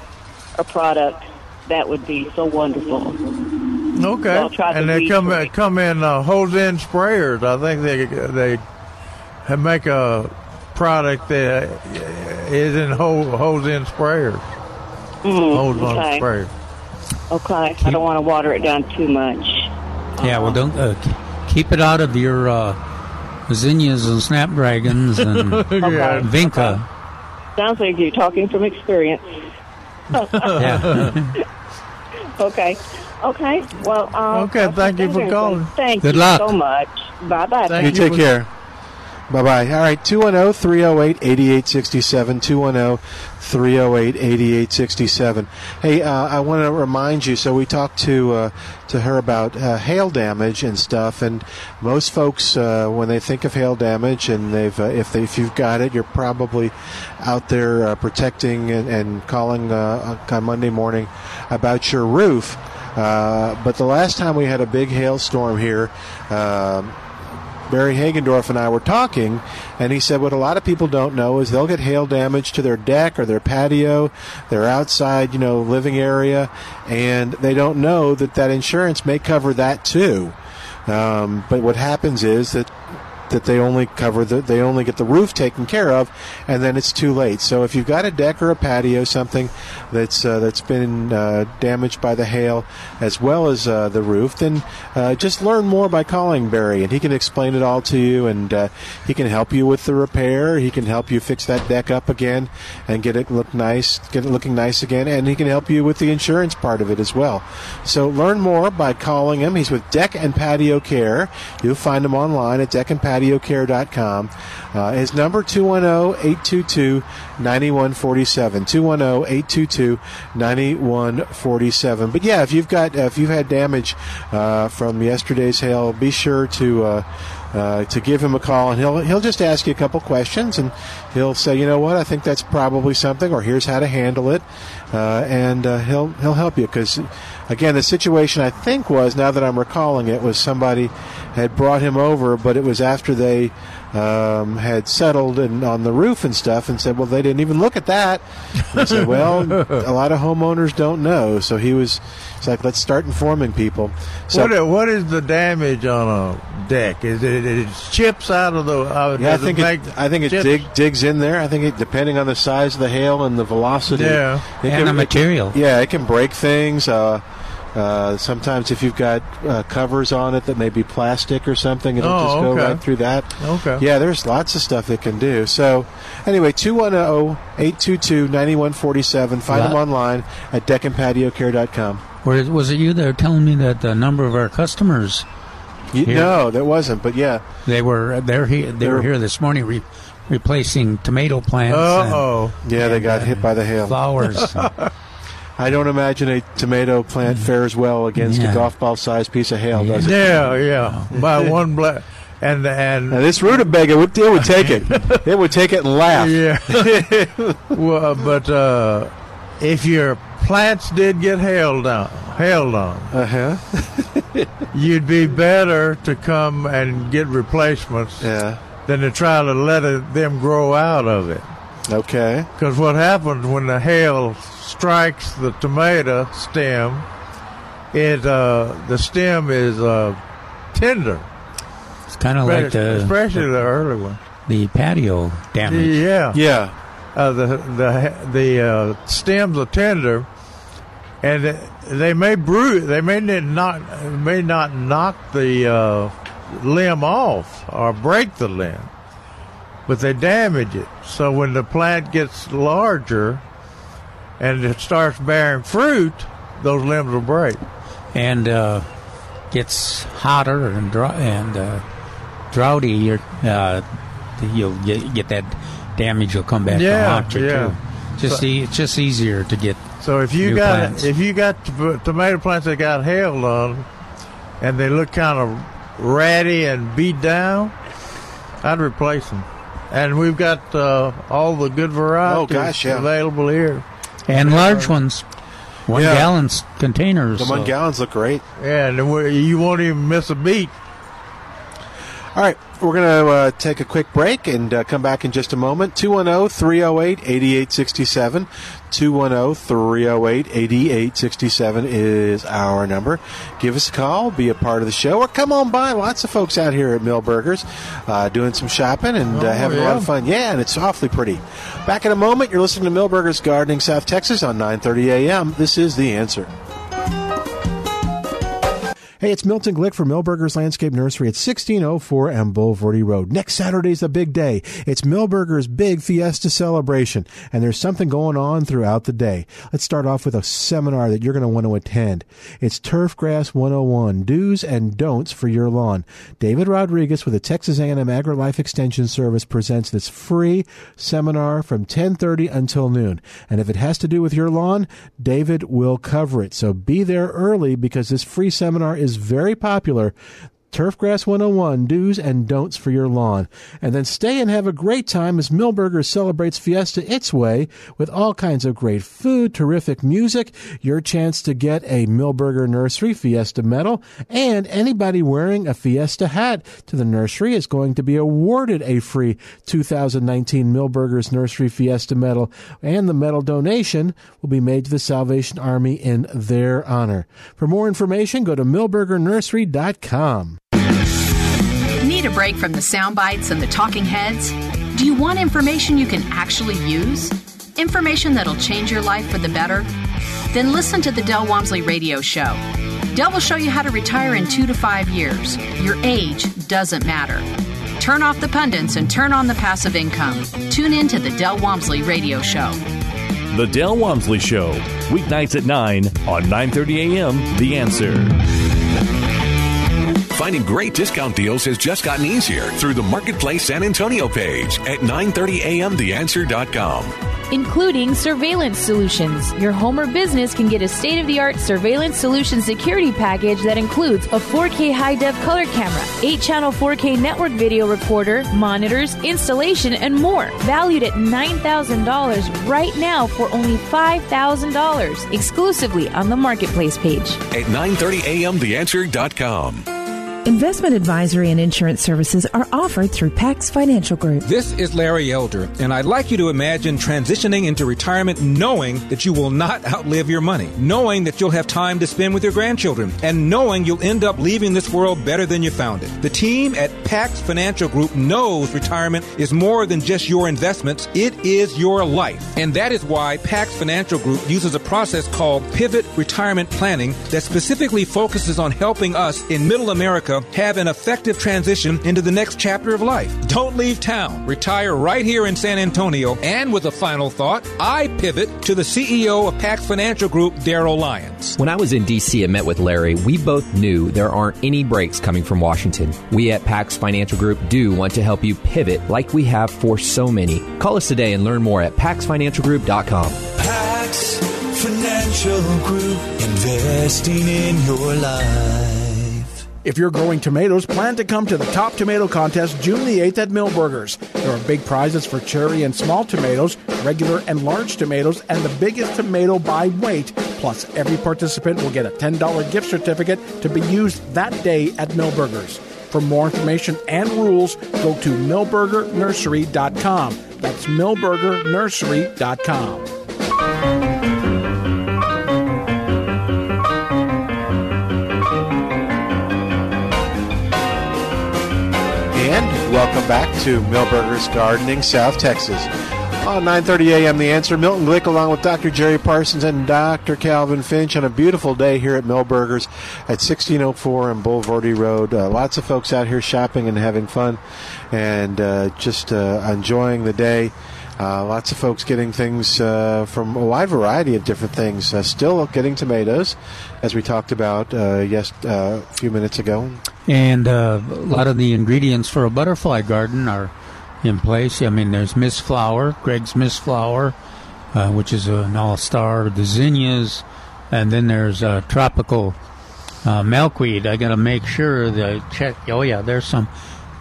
a product that would be so wonderful. Okay. I'll try and they come free. come in uh, hose-in sprayers. I think they they make a product that is in hose hose-in sprayers. Mm, Hose-on okay. sprayers. Okay, I don't want to water it down too much. Yeah, well, don't uh, keep it out of your uh, zinnias and snapdragons and Okay. vinca. Sounds like you're talking from experience. Yeah. okay. Okay. Well. Uh, Okay, I'll thank you for to calling. Thank Good you luck. so much. Bye bye. you take care. Bye bye. All right, 210 308 8867. 210 308 8867. Hey, uh, I want to remind you so we talked to uh, to her about uh, hail damage and stuff, and most folks, uh, when they think of hail damage and they've, uh, if, they, if you've got it, you're probably out there uh, protecting and, and calling uh, on Monday morning about your roof. Uh, but the last time we had a big hailstorm here, um Barry Hagendorf and I were talking, and he said what a lot of people don't know is they'll get hail damage to their deck or their patio, their outside, you know, living area, and they don't know that that insurance may cover that too. Um, but what happens is that that they only cover the they only get the roof taken care of, and then it's too late. So if you've got a deck or a patio, something that's uh, that's been uh, damaged by the hail, as well as uh, the roof, then uh, just learn more by calling Barry, and he can explain it all to you, and uh, he can help you with the repair. He can help you fix that deck up again and get it look nice, get it looking nice again, and he can help you with the insurance part of it as well. So learn more by calling him. He's with Deck and Patio Care. You'll find him online at deckandpatiocare.com. Uh, his number 210-822-9147. 210-822-9147. But yeah, if you've got if you've had damage uh, from yesterday's hail, be sure to uh, uh, to give him a call, and he'll he'll just ask you a couple questions, and he'll say, you know what, I think that's probably something, or here's how to handle it, uh, and uh, he'll he'll help you because, again, the situation I think was now that I'm recalling it was somebody had brought him over, but it was after they um, had settled and on the roof and stuff, and said, well, they didn't even look at that. And I said, well, a lot of homeowners don't know, so he was. It's like let's start informing people. So what, what is the damage on a deck? Is it, it chips out of the? Uh, Yeah, I think make it, I think it chips? dig, digs in there. I think it, depending on the size of the hail and the velocity, Yeah. it And the material. yeah, it can break things. Uh, uh, sometimes if you've got uh, covers on it that may be plastic or something, it'll Oh, just go okay. right through that. Okay. Yeah, there's lots of stuff it can do. So, anyway, oh, 210-822-9147. Find Lot- them online at deckandpatiocare.com. Where, was it you that were telling me that the number of our customers? You, here- no, that wasn't. But yeah, they were they're here. They were They're- here this morning re, replacing tomato plants. Uh-oh. Yeah, they got hit by the hail. Flowers. I don't imagine a tomato plant fares well against Yeah. a golf ball sized piece of hail, does it? Yeah, yeah. By one black. and and Now, this rutabaga, would, it would take it. it would take it and laugh. Yeah. well, but uh, if your plants did get held on, held on, uh-huh. you'd be better to come and get replacements yeah. than to try to let it, them grow out of it. Okay. Because what happens when the hail strikes the tomato stem, it uh, the stem is uh, tender. It's kind of like the especially the early one. the patio damage. Yeah, yeah. Uh, the the the uh, stems are tender, and they may brew. They may not may not knock the uh, limb off or break the limb, but they damage it. So when the plant gets larger and it starts bearing fruit, those limbs will break. and uh, gets hotter and dry and uh, droughty, you're, uh, you'll get, get that damage. You'll come back Yeah, to haunt you yeah. too. Just So- e- it's just easier to get. So if you new got plants. if you got t- tomato plants that got hailed on, and they look kind of ratty and beat down, I'd replace them. And we've got uh, all the good varieties Oh, gosh, yeah. available here. And large ones, one Yeah. gallon containers. The one so- gallons look great. Yeah, and you won't even miss a beat. All right, we're going to uh, take a quick break and uh, come back in just a moment. oh, 210 308 8867. 210 308 8867 is our number. Give us a call, be a part of the show, or come on by. Lots of folks out here at Milbergers uh, doing some shopping and uh, Oh, having a lot of fun. Yeah, and it's awfully pretty. Back in a moment, you're listening to Milbergers Gardening South Texas on 930 a.m. This is The Answer. Hey, it's Milton Glick from Milbergers Landscape Nursery at 1604 M Bulverde Road. Next Saturday's a big day. It's Milbergers' big fiesta celebration, and there's something going on throughout the day. Let's start off with a seminar that you're going to want to attend. It's Turfgrass 101, Do's and Don'ts for Your Lawn. David Rodriguez with the Texas A&M AgriLife Extension Service presents this free seminar from 10:30 until noon. And if it has to do with your lawn, David will cover it. So be there early because this free seminar is very popular. Turfgrass 101 do's and don'ts for your lawn. And then stay and have a great time as Milbergers celebrates Fiesta its way with all kinds of great food, terrific music, your chance to get a Milberger Nursery Fiesta medal, and anybody wearing a Fiesta hat to the nursery is going to be awarded a free 2019 Milbergers Nursery Fiesta medal, and the medal donation will be made to the Salvation Army in their honor. For more information, go to milbergernursery.com. A break from the sound bites and the talking heads? Do you want information you can actually use? Information that'll change your life for the better? Then listen to the Del Walmsley Radio Show. Del will show you how to retire in two to five years. Your age doesn't matter. Turn off the pundits and turn on the passive income. Tune in to the Del Walmsley Radio Show. The Del Walmsley Show, weeknights at 9 on 9:30 a.m. The Answer. Finding great discount deals has just gotten easier through the Marketplace San Antonio page at 930amtheanswer.com. including surveillance solutions. Your home or business can get a state of the art surveillance solution security package that includes a 4K high def color camera, 8 channel 4K network video recorder, monitors, installation, and more. Valued at $9,000 right now for only $5,000 exclusively on the Marketplace page. At 930amtheanswer.com. Investment advisory and insurance services are offered through Pax Financial Group. This is Larry Elder, and I'd like you to imagine transitioning into retirement knowing that you will not outlive your money, knowing that you'll have time to spend with your grandchildren, and knowing you'll end up leaving this world better than you found it. The team at Pax Financial Group knows retirement is more than just your investments, it is your life. And that is why Pax Financial Group uses a process called Pivot Retirement Planning that specifically focuses on helping us in Middle America have an effective transition into the next chapter of life. Don't leave town. Retire right here in San Antonio. And with a final thought, I pivot to the CEO of Pax Financial Group, Daryl Lyons. When I was in DC and met with Larry, we both knew there aren't any breaks coming from Washington. We at Pax Financial Group do want to help you pivot like we have for so many. Call us today and learn more at paxfinancialgroup.com. Pax Financial Group, investing in your life. If you're growing tomatoes, plan to come to the Top Tomato Contest June the 8th at Milbergers. There are big prizes for cherry and small tomatoes, regular and large tomatoes, and the biggest tomato by weight. Plus, every participant will get a $10 gift certificate to be used that day at Milbergers. For more information and rules, go to milbergernursery.com. That's milbergernursery.com. welcome back to Milbergers Gardening, South Texas. On 9:30 a.m. The Answer. Milton Glick, along with Dr. Jerry Parsons and Dr. Calvin Finch, on a beautiful day here at Milbergers at 1604 on Bulverde Road. Uh, lots of folks out here shopping and having fun, and uh, just uh, enjoying the day. Uh, lots of folks getting things uh, from a wide variety of different things. Uh, still getting tomatoes, as we talked about uh, yes a few minutes ago. And uh, a lot of the ingredients for a butterfly garden are in place. I mean, there's mistflower, Greg's Miss Flower, uh, which is an all star, the zinnias, and then there's uh, tropical uh, milkweed. I got to make sure that I check. Oh, yeah, there's some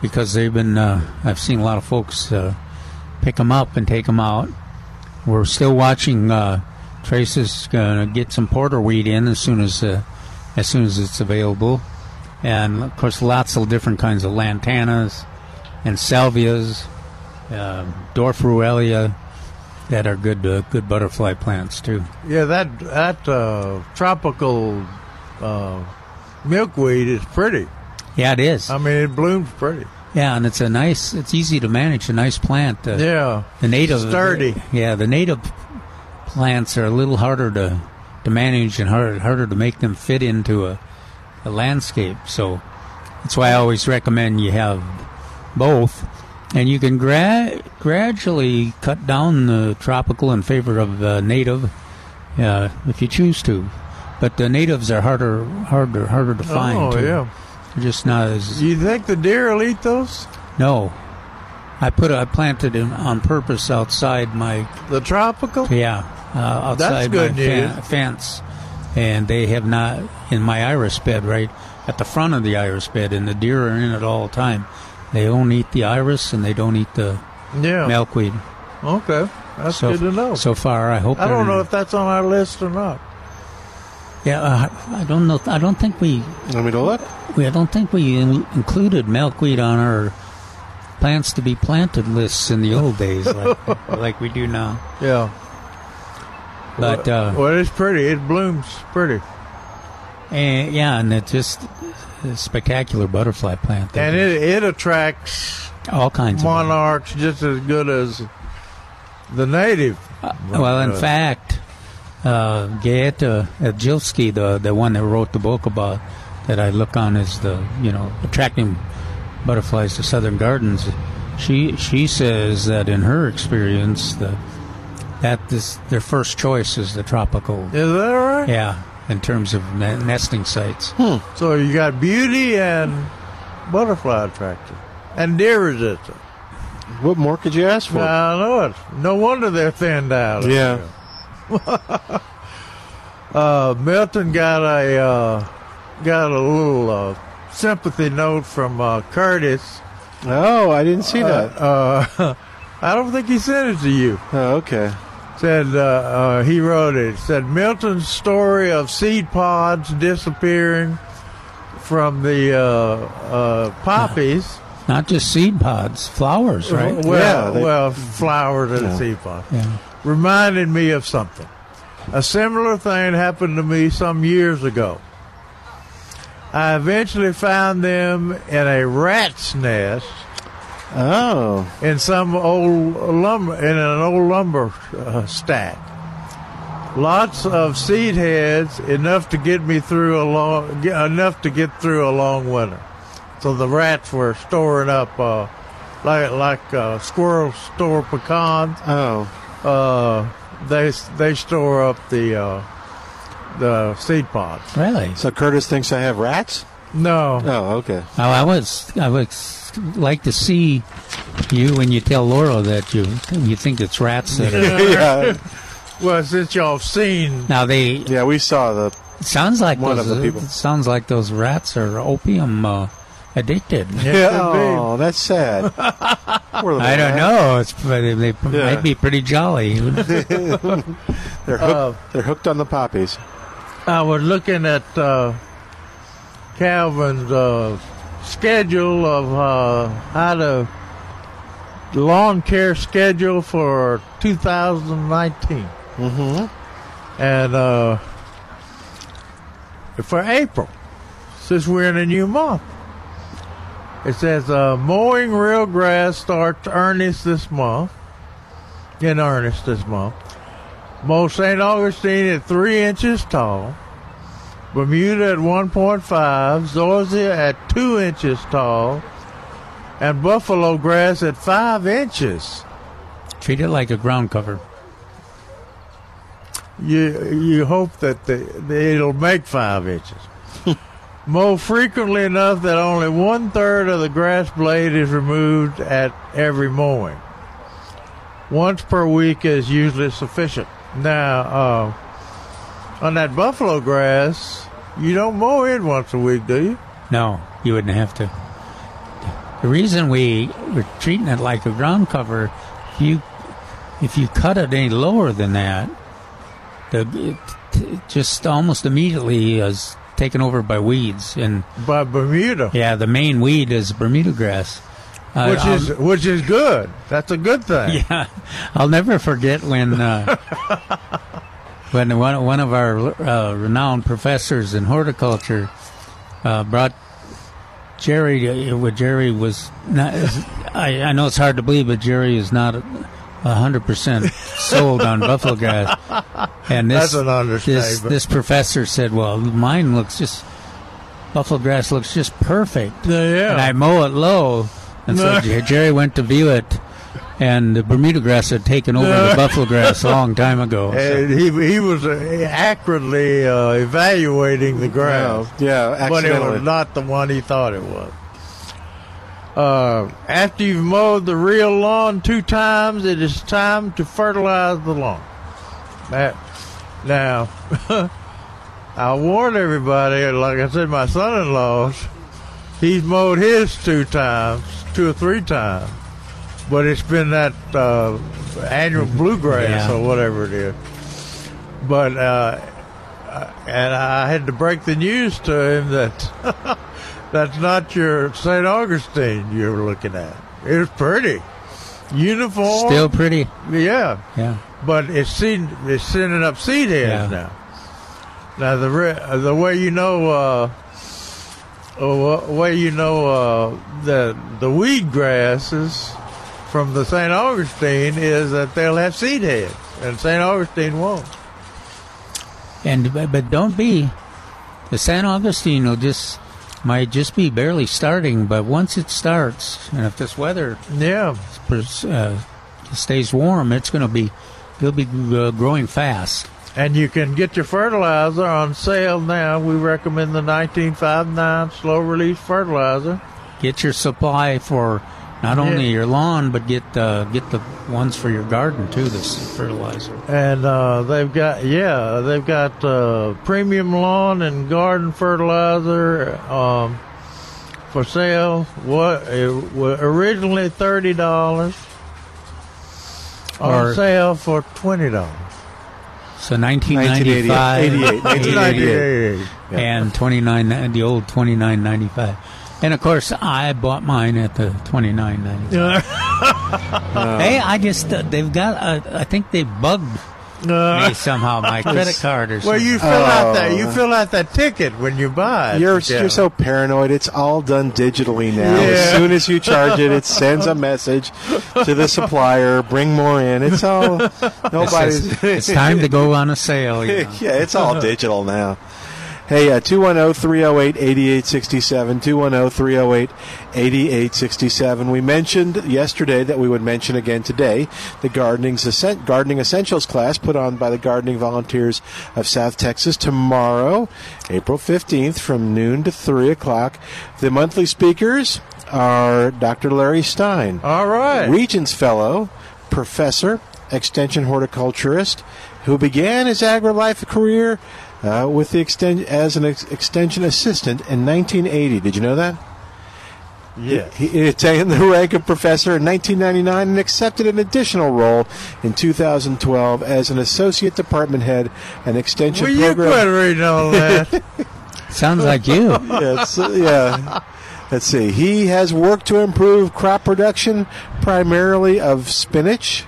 because they've been, uh, I've seen a lot of folks uh, pick them up and take them out. We're still watching. Uh, Trace is going to get some porterweed in as soon as as soon as it's available, and of course, lots of different kinds of lantanas and salvias, uh, dwarf ruellia, that are good uh, good butterfly plants too. Yeah, that that uh, tropical uh, milkweed is pretty. Yeah, it is. I mean, it blooms pretty. Yeah, and it's a nice. It's easy to manage. A nice plant. Uh, Yeah. the native Sturdy. yeah, the native plants are a little harder to to manage and harder harder to make them fit into a, a landscape. So that's why I always recommend you have both, and you can gra- gradually cut down the tropical in favor of uh, native uh, if you choose to. But the natives are harder harder harder to find. Oh, too. yeah. They're just not as You think the deer will eat those? no. I put I planted it on purpose outside my the tropical. Yeah, uh, outside good my news. fence, and they have not in my iris bed right at the front of the iris bed, and the deer are in it all the time. They don't eat the iris, and they don't eat the Yeah. milkweed. Okay, that's so, good to know. So far, I hope. I don't know if that's on our list or not. Yeah, uh, I don't know. I don't think we. Let me to look. We I don't think we in, included milkweed on our plants to be planted lists in the old days, like, like we do now. Yeah. But uh, well, it's pretty. It blooms pretty. and yeah, and it's just a spectacular butterfly plant. And it it attracts all kinds of monarchs just as good as the native. Well, in Uh, fact, uh, Geyata Ajilvsgi, the the one that wrote the book about that I look on as the you know attracting butterflies to southern gardens, she she says that in her experience, the that this their first choice is the tropical. Is that right? Yeah, in terms of ne- nesting sites. So you got beauty and butterfly attractor and deer resistant. What more could you ask for? I know it. No wonder they're thinned out. Yeah. uh, Milton got a uh, got a little uh, sympathy note from uh, Curtis. Oh, I didn't see that. Uh, I don't think he sent it to you. Oh, okay. Said uh, uh, he wrote it. Said Milton's story of seed pods disappearing from the uh, uh, poppies. Not just seed pods, flowers, right? Well, well, flowers and Yeah. seed pod. Yeah. Reminded me of something. A similar thing happened to me some years ago. I eventually found them in a rat's nest. Oh. In some old lumber, in an old lumber uh, stack. Lots of seed heads, enough to get me through a long, ge- enough to get through a long winter. So the rats were storing up, uh, like like uh, squirrels store pecans. Oh, uh, they they store up the uh, the seed pods. Really? So Curtis thinks I have rats? No. Oh, okay. Oh, I was I would like to see you when you tell Laura that you you think it's rats that are. Well, since y'all have seen Now they Yeah, we saw the It sounds like One those, of the people. It sounds like those rats are opium uh, addicted. Yeah, oh, that's sad. Poor little I don't rat. know. It's they, they Yeah. might be pretty jolly. they're hooked, Uh, they're hooked on the poppies. I was looking at uh, Calvin's uh, schedule of uh, how to lawn care schedule for 2019. Mm-hmm. And uh, for April, since we're in a new month, it says uh, mowing real grass starts earnest this month. In earnest this month. Mow St. Augustine at three inches tall. Bermuda at 1.5. Zoysia at two inches tall. And buffalo grass at five inches. Treat it like a ground cover. You you hope that the, the, it'll make five inches. Mow frequently enough that only one third of the grass blade is removed at every mowing. Once per week is usually sufficient. Now, uh, on that buffalo grass, you don't mow it once a week, do you? No, you wouldn't have to. The reason we we're treating it like a ground cover, if you if you cut it any lower than that, the it, it just almost immediately is taken over by weeds and by Bermuda. Yeah, the main weed is Bermuda grass. Uh, which is I'll- which is good. That's a good thing. Yeah, I'll never forget when uh, when one one of our uh, renowned professors in horticulture uh, brought Jerry. Uh, Jerry was not. I, I know it's hard to believe, but Jerry is not hundred percent sold on buffalo grass. And this That's an this understatement. this professor said, "Well, mine looks just buffalo grass looks just perfect." Yeah. And I mow it low, and so Jerry went to view it. And the Bermuda grass had taken over the buffalo grass a long time ago. so- And he he was uh, accurately uh, evaluating the grass. Yeah, but it was not the one he thought it was. Uh, after you've mowed the real lawn two times, it is time to fertilize the lawn. That, now, I warn everybody. Like I said, my son-in-law's he's mowed his two times, two or three times, but it's been that uh, annual bluegrass Yeah. or whatever it is. But uh, and I had to break the news to him that that's not your St. Augustine you're looking at. It's pretty, uniform, Still pretty. yeah, Yeah. but it's seen it's sending up seed heads Yeah. now. Now the re- uh, the way you know uh, uh, wa- way you know uh, the the weed grasses from the St. Augustine is that they'll have seed heads, and St. Augustine won't. And but don't be the San Augustine will just might just be barely starting, but once it starts, and if this weather yeah uh, stays warm, it's going to be it'll be uh, growing fast. And you can get your fertilizer on sale now. We recommend the 1959 slow release fertilizer. Get your supply for not only Yeah. your lawn, but get uh, get the ones for your garden too. This fertilizer. And uh, they've got yeah, they've got uh, premium lawn and garden fertilizer um, for sale. What it was originally thirty dollars on sale for twenty dollars. So 1995, 88, 1988. Yeah. and 29 the old 29.95. And of course, I bought mine at the 29.95. hey, I just uh, they've got uh, I think they bugged me somehow my credit card or something. Well, you fill out that you fill out that ticket when you buy it. You're Yeah. you're so paranoid. It's all done digitally now. Yeah. As soon as you charge it, it sends a message to the supplier. Bring more in. It's all nobody's. It's, it's time to go on a sale. You know. yeah, it's all digital now. Hey, uh, 210-308-8867, 210-308-8867. We mentioned yesterday that we would mention again today the gardening's Essen- gardening essentials class put on by the gardening volunteers of South Texas tomorrow, April 15th from noon to 3 o'clock. The monthly speakers are Dr. Larry Stein. All right. Regents Fellow, Professor, extension horticulturist who began his agri-life career uh, with the exten- as an ex- extension assistant in 1980. Did you know that? Yeah. He, he attained the rank of professor in 1999 and accepted an additional role in 2012 as an associate department head and extension Will you program. quit reading all that? Sounds like you. yeah, uh, yeah. Let's see. He has worked to improve crop production, primarily of spinach,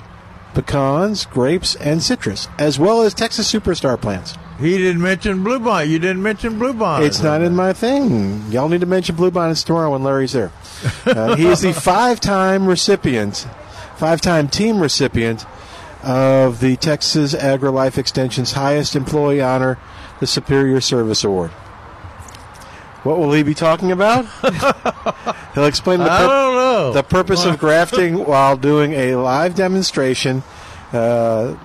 pecans, grapes, and citrus, as well as Texas Superstar plants. He didn't mention bluebonnet. You didn't mention bluebonnet. It's not in my thing. Y'all need to mention bluebonnets tomorrow when Larry's there. Uh, he is the five-time recipient, five-time team recipient of the Texas AgriLife Extension's highest employee honor, the Superior Service Award. What will he be talking about? He'll explain the, I don't know. the purpose of grafting while doing a live demonstration uh,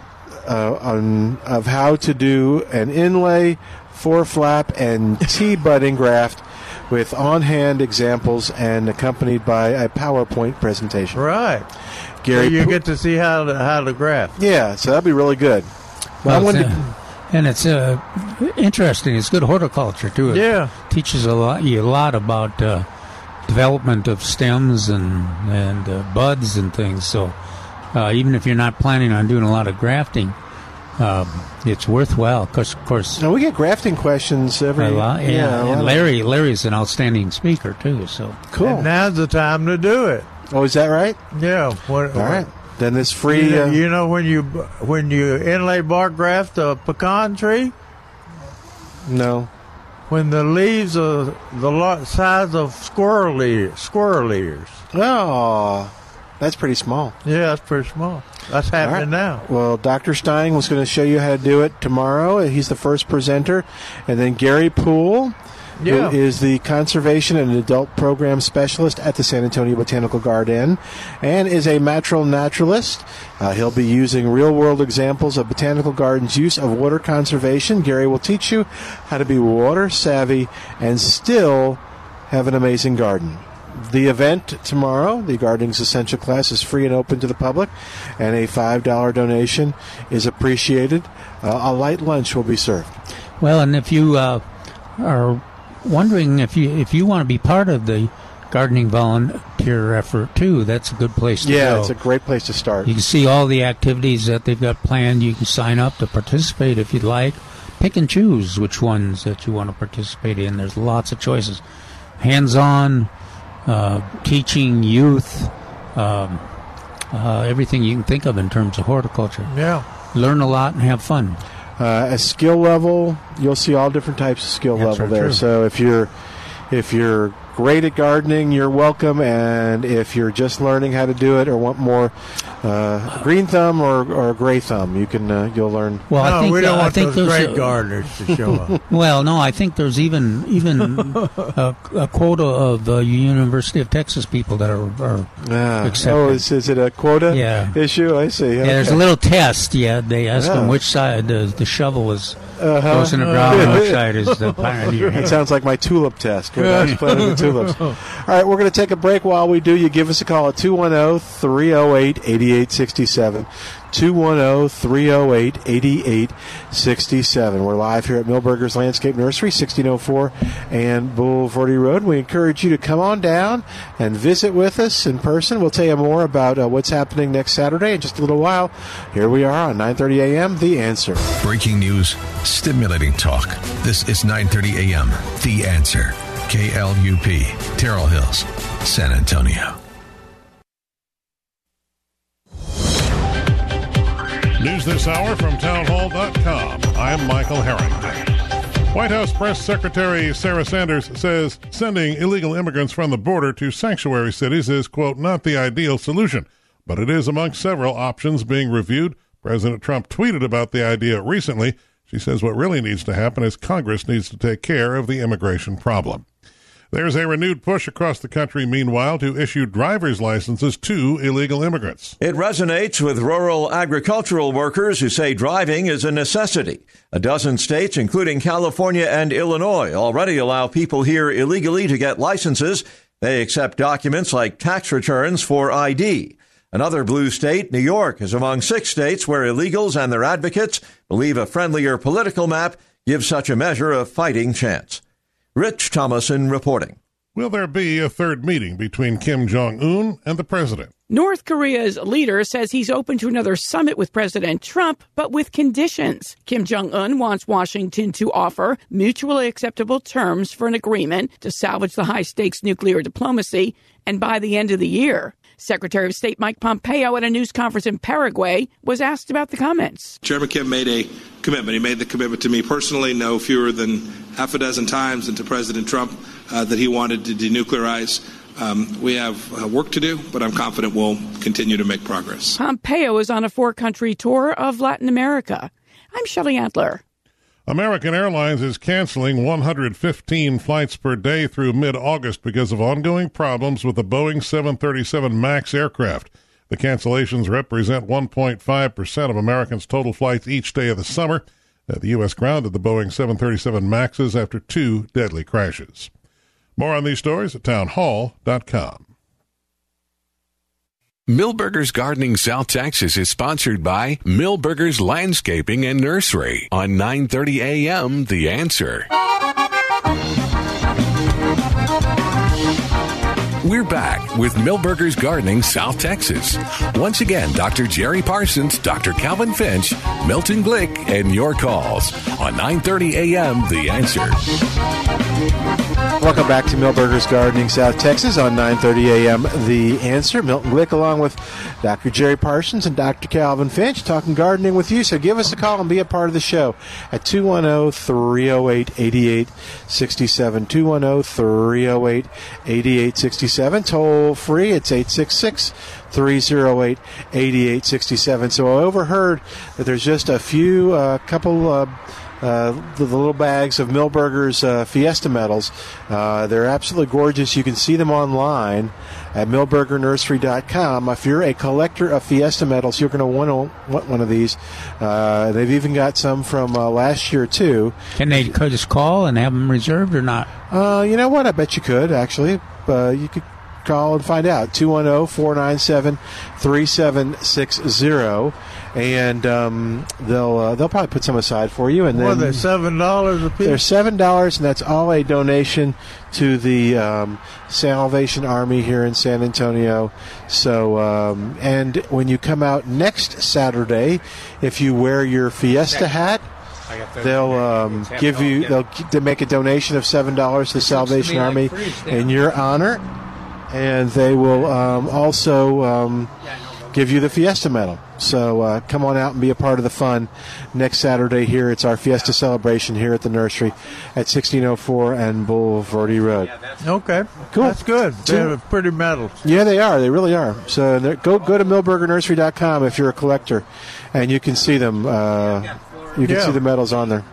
uh, on, of how to do an inlay, four flap, and T budding graft with on hand examples and accompanied by a PowerPoint presentation. Right. Gary, So you Pu- get to see how to, how to graph. yeah, so that'd be really good. Well, I wanted it's, to- and it's uh, interesting. It's good horticulture too. It Yeah. teaches a lot you a lot about uh, development of stems and and uh, buds and things. So uh, even if you're not planning on doing a lot of grafting, um, it's worthwhile. Because of course, now we get grafting questions every a lot. Yeah, yeah, a lot and Larry Larry's an outstanding speaker too. So Cool. And now's the time to do it. Oh, is that right? Yeah. What, All right. Then this free. You know, uh, you know when you when you inlay bark graft a pecan tree, no. when the leaves are the size of squirrel ears, squirrel ears. Oh, that's pretty small. Yeah, that's pretty small. That's happening now. Well, Dr. Stein was going to show you how to do it tomorrow. He's the first presenter. And then Gary Poole, Yeah. who is the conservation and adult program specialist at the San Antonio Botanical Garden and is a natural naturalist. Uh, he'll be using real world examples of botanical gardens' use of water conservation. Gary will teach you how to be water savvy and still have an amazing garden. The event tomorrow, the Gardening's Essential class, is free and open to the public, and a $5 donation is appreciated. Uh, a light lunch will be served. Well, and if you uh, are wondering if you if you want to be part of the gardening volunteer effort too, that's a good place to yeah, go. it's a great place to start. you can see all the activities that they've got planned. You can sign up to participate if you'd like. Pick and choose which ones that you want to participate in. There's lots of choices. Hands-on, uh, teaching youth, um, uh, everything you can think of in terms of horticulture. Yeah. Learn a lot and have fun. Uh, a skill level, you'll see all different types of skill That's level there. true. So if you're if you're great at gardening, you're welcome. And if you're just learning how to do it or want more uh, green thumb or, or gray thumb, you can uh, you'll learn. Well, no, I think we don't uh, I want think those great a- gardeners to show up. Well, no, I think there's even even a, a quota of uh, University of Texas people that are, are Ah, accepted. oh, is, is it a quota Yeah. issue? I see. Yeah, there's a little test. Yeah, they ask Yeah. them which side the, the shovel is Uh-huh. goes in the ground, and which side is the pioneer. It sounds like my tulip test. When I was planting the tulips. All right, we're going to take a break. While we do, you give us a call at 210 308 8867. 210 308 8867. We're live here at Milbergers Landscape Nursery, 1604 and Bulverde Road. We encourage you to come on down and visit with us in person. We'll tell you more about uh, what's happening next Saturday in just a little while. Here we are on 9:30 a.m. The Answer. Breaking news, stimulating talk. This is 9:30 a.m. The Answer. KLUP, Terrell Hills, San Antonio. News this hour from townhall.com. I'm Michael Harrington. White House Press Secretary Sarah Sanders says sending illegal immigrants from the border to sanctuary cities is, quote, not the ideal solution, but it is among several options being reviewed. President Trump tweeted about the idea recently. She says what really needs to happen is Congress needs to take care of the immigration problem. There's a renewed push across the country, meanwhile, to issue driver's licenses to illegal immigrants. It resonates with rural agricultural workers who say driving is a necessity. A dozen states, including California and Illinois, already allow people here illegally to get licenses. They accept documents like tax returns for ID. Another blue state, New York, is among six states where illegals and their advocates believe a friendlier political map gives such a measure a fighting chance. Rich Thomason reporting. Will there be a third meeting between Kim Jong un and the president? North Korea's leader says he's open to another summit with President Trump, but with conditions. Kim Jong un wants Washington to offer mutually acceptable terms for an agreement to salvage the high stakes nuclear diplomacy, and by the end of the year. Secretary of State Mike Pompeo at a news conference in Paraguay was asked about the comments. Chairman Kim made a commitment. He made the commitment to me personally, no fewer than half a dozen times, and to President Trump uh, that he wanted to denuclearize. Um, we have uh, work to do, but I'm confident we'll continue to make progress. Pompeo is on a four country tour of Latin America. I'm Shelley Adler. American Airlines is canceling 115 flights per day through mid August because of ongoing problems with the Boeing 737 MAX aircraft. The cancellations represent 1.5% of Americans' total flights each day of the summer. Uh, the U.S. grounded the Boeing 737 MAXs after two deadly crashes. More on these stories at townhall.com. Milbergers Gardening South Texas is sponsored by Milbergers Landscaping and Nursery on 9:30 a.m. The Answer. We're back with Milbergers Gardening South Texas. Once again, Dr. Jerry Parsons, Dr. Calvin Finch, Milton Glick, and your calls on 9:30 a.m. The Answer. Welcome back to Milbergers Gardening South Texas on 9:30 a.m. The Answer. Milton Glick along with Dr. Jerry Parsons and Dr. Calvin Finch talking gardening with you. So give us a call and be a part of the show at 210-308-8867. 210-308-8867. Toll free. It's 866 308 8867. So I overheard that there's just a few, uh, couple, uh, uh, the, the little bags of Milbergers uh, Fiesta medals. Uh, they're absolutely gorgeous. You can see them online at milbergernursery.com. If you're a collector of Fiesta medals, you're going to want, want one of these. Uh, they've even got some from uh, last year, too. Can they just call and have them reserved or not? Uh, you know what? I bet you could, actually. Uh, you could call and find out 210-497-3760 and um, they'll uh, they'll probably put some aside for you and What, then they're seven dollars a piece? they're seven dollars and that's all a donation to the um, Salvation Army here in San Antonio. So um, and when you come out next Saturday if you wear your Fiesta hat They'll um, give you. They'll they make a donation of seven dollars to the Salvation Army in your honor, and they will um, also um, give you the Fiesta medal. So uh, come on out and be a part of the fun next Saturday here. It's our Fiesta celebration here at the nursery at 1604 and Bulverde Road. Okay, Cool. That's good. Two- They're pretty medals. Yeah, they are. They really are. So go go to milbergernursery.com if you're a collector, and you can see them. Uh, you can Yeah. see the medals on there.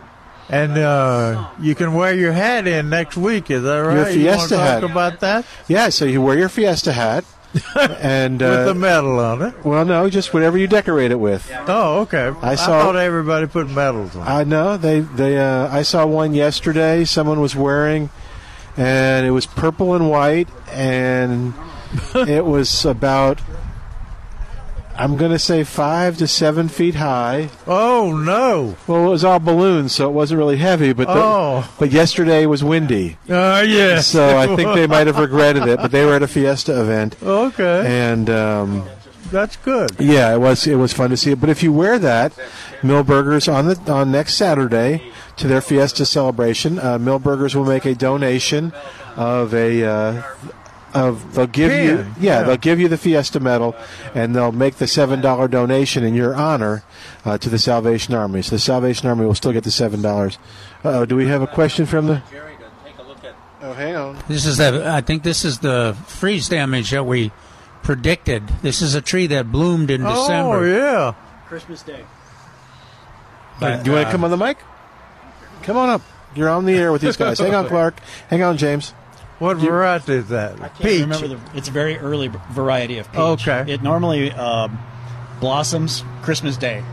And uh, you can wear your hat in next week. Is that right? Your you want Fiesta to talk hat. about that Yeah, so you wear your Fiesta hat, and uh, with the medal on it? well, no, just whatever you decorate it with. Oh, okay. I saw- thought everybody put medals on. I know they they. Uh, I saw one yesterday. Someone was wearing, and it was purple and white, and it was about. I'm going to say five to seven feet high. Oh no! Well, it was all balloons, so it wasn't really heavy. But the, Oh. but yesterday was windy. Oh yes. So I think they might have regretted it. But they were at a fiesta event, Okay, and um, that's good. yeah, it was it was fun to see it. But if you wear that, Milbergers on the on next Saturday to their Fiesta celebration, uh, Milbergers will make a donation of a. Uh, of they'll give you yeah, yeah. they'll give you the Fiesta medal and they'll make the seven dollar donation in your honor uh, to the Salvation Army. So the Salvation Army will still get the seven dollars. Oh, do we have a question from the? Oh, hang on. This is the. I think this is the freeze damage that we predicted. This is a tree that bloomed in December. Oh yeah. Christmas Day. But, do you want uh, to come on the mic? Come on up. You're on the air with these guys. Hang on, Clark. Hang on, James. What variety is that? Can't Peach. remember the. It's a very early variety of peach. Okay. It normally um, blossoms Christmas Day,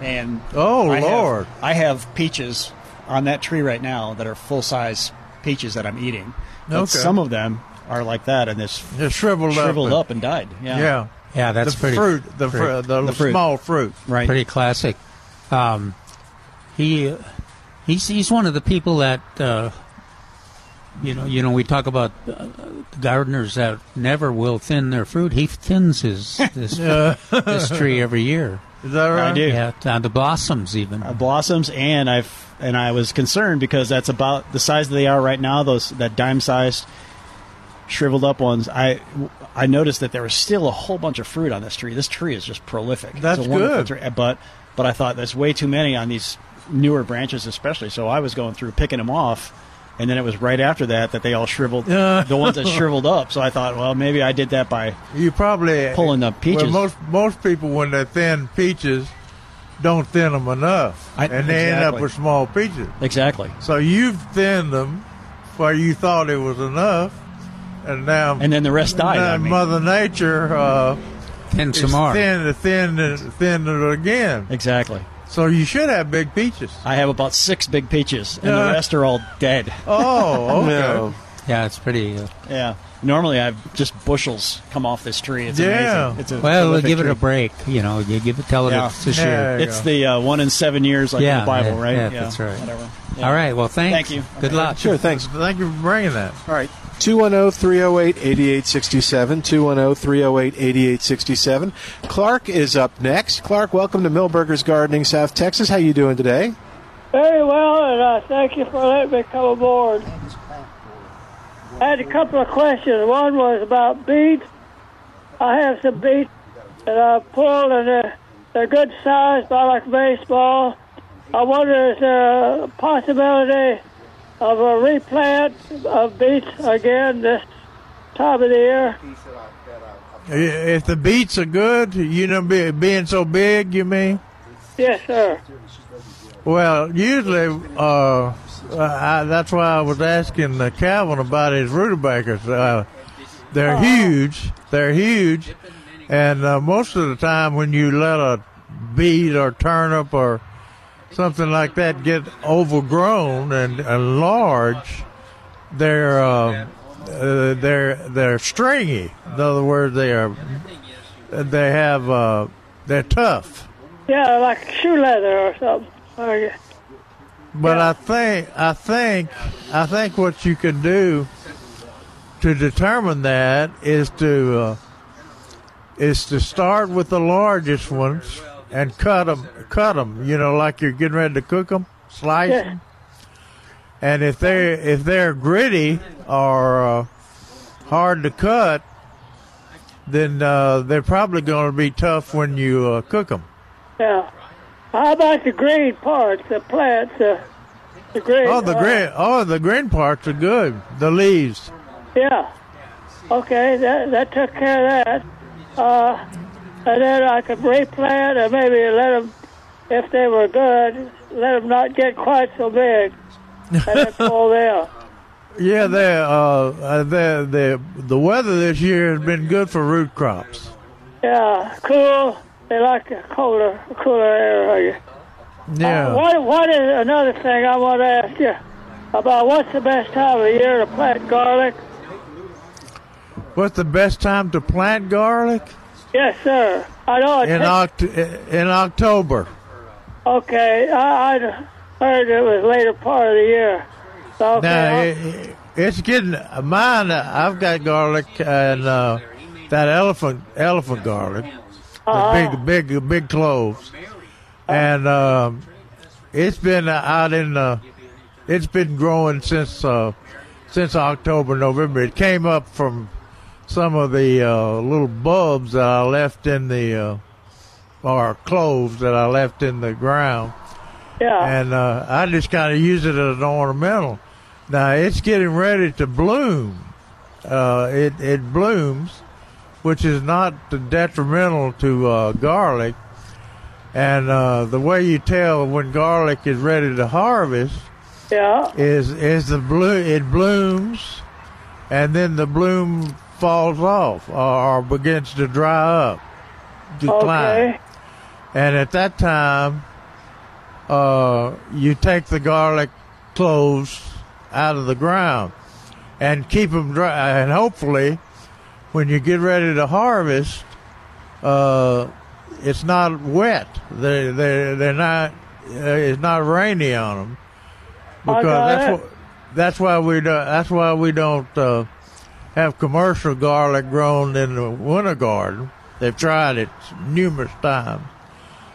and Oh, I have- Lord. I have peaches on that tree right now that are full size peaches that I'm eating. But Okay. Some of them are like that, and this Just shriveled up. shriveled up and died. Yeah. Yeah. Yeah, that's the pretty fruit, the, pretty- fr- the, the fruit. small fruit. Right. Pretty classic. Um, he he's he's one of the people that uh, you know you know we talk about uh, gardeners that never will thin their fruit. He thins his this, Yeah. this tree every year. Is that right? I do. Yeah, uh, the blossoms even. Uh, blossoms, and I've and I was concerned because that's about the size that they are right now. Those that dime sized, shriveled up ones. I I noticed that there was still a whole bunch of fruit on this tree. This tree is just prolific. It's That's a good. Tree, but but I thought there's way too many on these newer branches, especially. So I was going through picking them off. And then it was right after that that they all shriveled, the ones that shriveled up. So I thought, well, maybe I did that by You probably pulling the peaches. Well, most most people when they thin peaches, don't thin them enough, I- and they end up with small peaches. exactly. So you've thinned them where you thought it was enough, and now And then the rest died now on me. Mother Nature uh, Thin some more. thin, thin, thin it again. Exactly. So you should have big peaches. I have about six big peaches, and Yeah. the rest are all dead. Oh, okay. No. Yeah, it's pretty. Uh, Yeah. Normally, I've just bushels come off this tree. It's Yeah. amazing. It's a well, prolific give it a tree. break. You know, you give it, tell it Yeah. it's this Yeah. year. There you It's go. the uh, one in seven years, like Yeah, in the Bible, yeah, right? yeah, that's right. Whatever. Yeah. All right. Well, thanks. Thank you. Good Okay. luck. Sure, thanks. Thank you for bringing that. All right. 210 308 8867. 210 308 8867. Clark is up next. Clark, welcome to Milbergers Gardening, South Texas. How you doing today? Very well, and uh, thank you for letting me come aboard. I had a couple of questions. One was about beets. I have some beets that I pulled, and they're, they're good size, about like baseball. I wonder is there a possibility of a replant of beets again this time of the year? If the beets are good, you know, be, being so big, you mean? Yes, sir. Well, usually, uh, I, that's why I was asking uh, Calvin about his rutabagas. Uh, they're huge. They're huge, and uh, most of the time, when you let a beet or turnip or something like that get overgrown and, and large, they're uh, uh, they're they're stringy. In other words, they are they have uh, they're tough. Yeah, like shoe leather or something. But I think I think I think what you can do to determine that is to uh, is to start with the largest ones and cut them cut them. You know, like you're getting ready to cook them, slice them. And if they if they're gritty or uh, hard to cut, then uh, they're probably going to be tough when you uh, cook them. Yeah. How about the green parts, the plants, uh, the green? Oh, the uh, green oh the green parts are good. The leaves. Yeah. Okay, that that took care of that. Uh, and then I could replant and maybe let them, if they were good, let them not get quite so big, and then pull them. Yeah, they uh, uh the the the weather this year has been good for root crops. Yeah, cool. They like a colder, cooler area. Yeah. Uh, what what is another thing I want to ask you about? What's the best time of year to plant garlic? What's the best time to plant garlic? Yes, sir. I know it In Oct- in October. Okay, I, I'd heard it was later part of the year. So, okay, Now it, it's getting mine. uh, I've got garlic and uh, that elephant elephant garlic, Uh-huh. big big big cloves, and um, it's been out in the. It's been growing since uh, since October November. It came up from some of the uh, little bulbs that I left in the uh, or cloves that I left in the ground. Yeah. And uh, I just kind of use it as an ornamental. Now it's getting ready to bloom. Uh, it it blooms, which is not detrimental to uh, garlic. And uh, the way you tell when garlic is ready to harvest yeah. is is the blue it blooms, and then the bloom falls off or, begins to dry up, decline. Okay. And at that time, uh, you take the garlic cloves out of the ground and keep them dry. And hopefully, when you get ready to harvest, uh, it's not wet. They they they're not. Uh, it's not rainy on them because that's it. what, that's why we do, that's why we don't uh, have commercial garlic grown in the winter garden. They've tried it numerous times,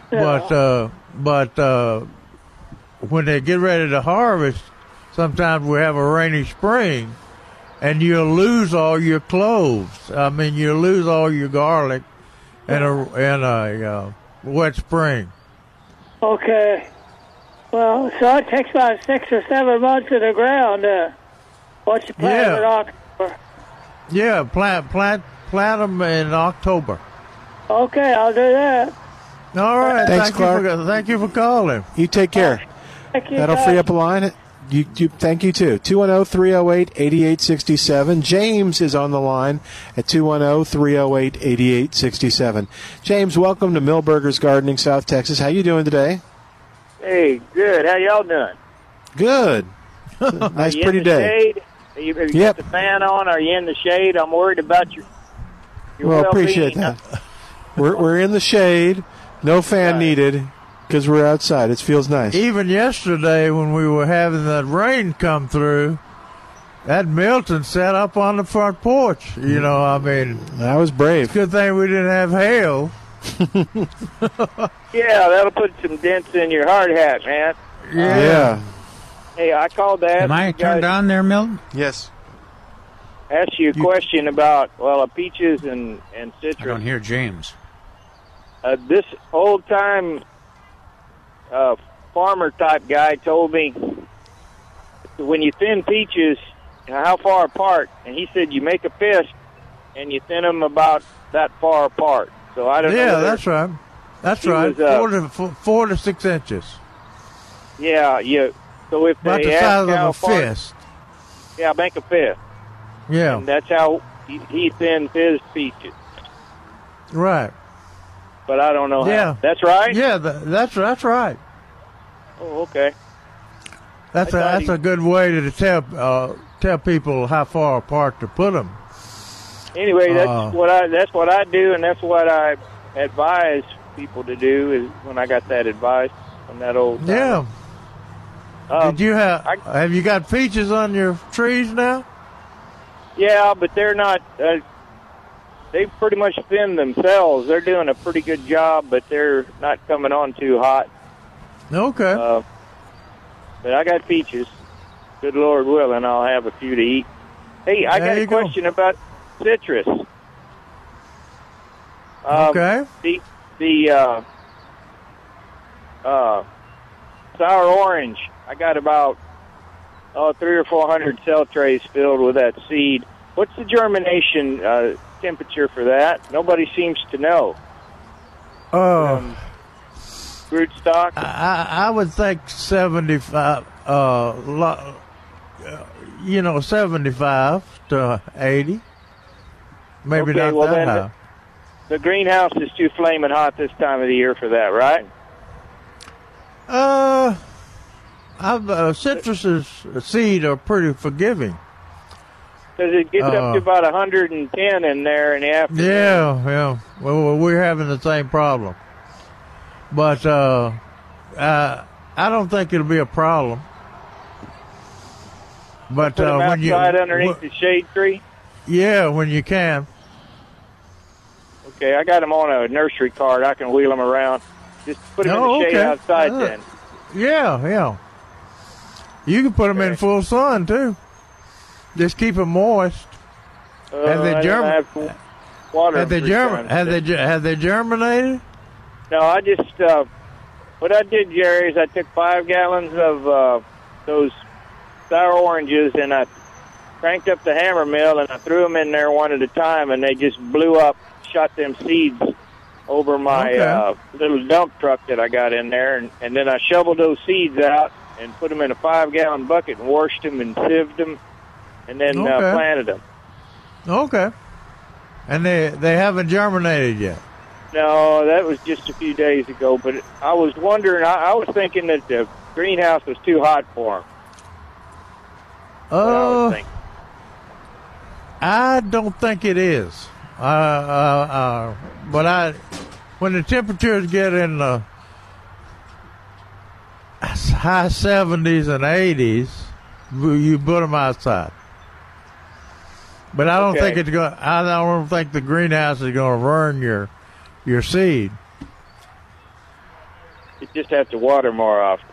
but uh, but uh, when they get ready to harvest, sometimes we have a rainy spring, and you'll lose all your cloves. I mean, you lose all your garlic in a in a uh, wet spring. Okay. Well, so it takes about six or seven months in the ground. Uh, once you plant Yeah. it October. Yeah, plant plant plant them in October. Okay, I'll do that. All right. Thanks, thank Clark. You for, thank you for calling. You take care. Thank you. That'll guys. free up a line. You, you, thank you too. oh, 210 308 8867. James is on the line at oh, 210 308 8867. James, welcome to Milbergers Gardening, South Texas. How you doing today? Hey, good. How y'all doing? Good. Nice, pretty day. Shade? Are you, have you Yep. got the fan on? Are you in the shade? I'm worried about your. your Well, well-being. appreciate that. We're, we're in the shade. No fan needed because we're outside. It feels nice. Even yesterday, when we were having that rain come through, that Milton sat up on the front porch. You mm. know, I mean, that was brave. Good thing we didn't have hail. Yeah, that'll put some dents in your hard hat, man. Yeah. Hey, I called that. ask Am I turned on there, Milton? Yes. ask you a question about well, uh, peaches and and I citrus. don't hear James. Uh, this old time uh, farmer type guy told me when you thin peaches, how far apart? And he said you make a fist and you thin them about that far apart. So I don't. Yeah, whether- that's right. That's right. was, uh, four, to, four, four to six inches. Yeah, yeah. So if About they the size of a far, fist. yeah, make a fist. Yeah, And that's how he, he thins his peaches. right. But I don't know how. Yeah. That's right. Yeah, tha- that's that's right. Oh, okay. That's a I that's he- a good way to tell uh, tell people how far apart to put them. Anyway, that's Uh, what I that's what I do, and that's what I advise people to do. Is when I got that advice from that old. timer. Yeah. Um, Did you have have you got peaches on your trees now? Yeah, but they're not. Uh, they pretty much thin themselves. They're doing a pretty good job, but they're not coming on too hot. Okay. Uh, but I got peaches. Good Lord willing, I'll have a few to eat. Hey, I There got a go. question about citrus. Um, Okay. The the uh, uh, sour orange. I got about oh three or four hundred cell trays filled with that seed. What's the germination uh, temperature for that? Nobody seems to know. Oh, Root stock. I I would think seventy five. Uh, lo- uh, you know, seventy five to eighty. Maybe Okay, not well that high. The greenhouse is too flaming hot this time of the year for that, right? Uh, I've, uh, citrus's seed are pretty forgiving. Because it gets Uh, up to about 110 in there in the afternoon. Yeah, yeah. Well, we're having the same problem, but uh, uh, I don't think it'll be a problem. But Put uh, when you, underneath wh- the shade tree. yeah, when you can, Okay, I got them on a nursery cart. I can wheel them around. Just put them Oh, in the shade okay. outside Uh, then. yeah, yeah. You can put them in full sun too. Just keep them moist. Uh, have they I don't germ- have water Have they germ- Have they have they germinated? No, I just uh, what I did, Jerry, is I took five gallons of uh, those sour oranges and I cranked up the hammer mill and I threw them in there one at a time, and they just blew up, shot them seeds over my Okay. uh, little dump truck that I got in there, and, and then I shoveled those seeds out and put them in a five gallon bucket and washed them and sieved them, and then uh, planted them. Okay. And they they haven't germinated yet. No, that was just a few days ago. But I was wondering. I, I was thinking that the greenhouse was too hot for them. Oh, I don't think it is. Uh, uh, uh, but I, when the temperatures get in the high 70s and 80s, you put them outside. But I don't Okay. think it's going. I don't think the greenhouse is going to burn your your seed. You just have to water more often.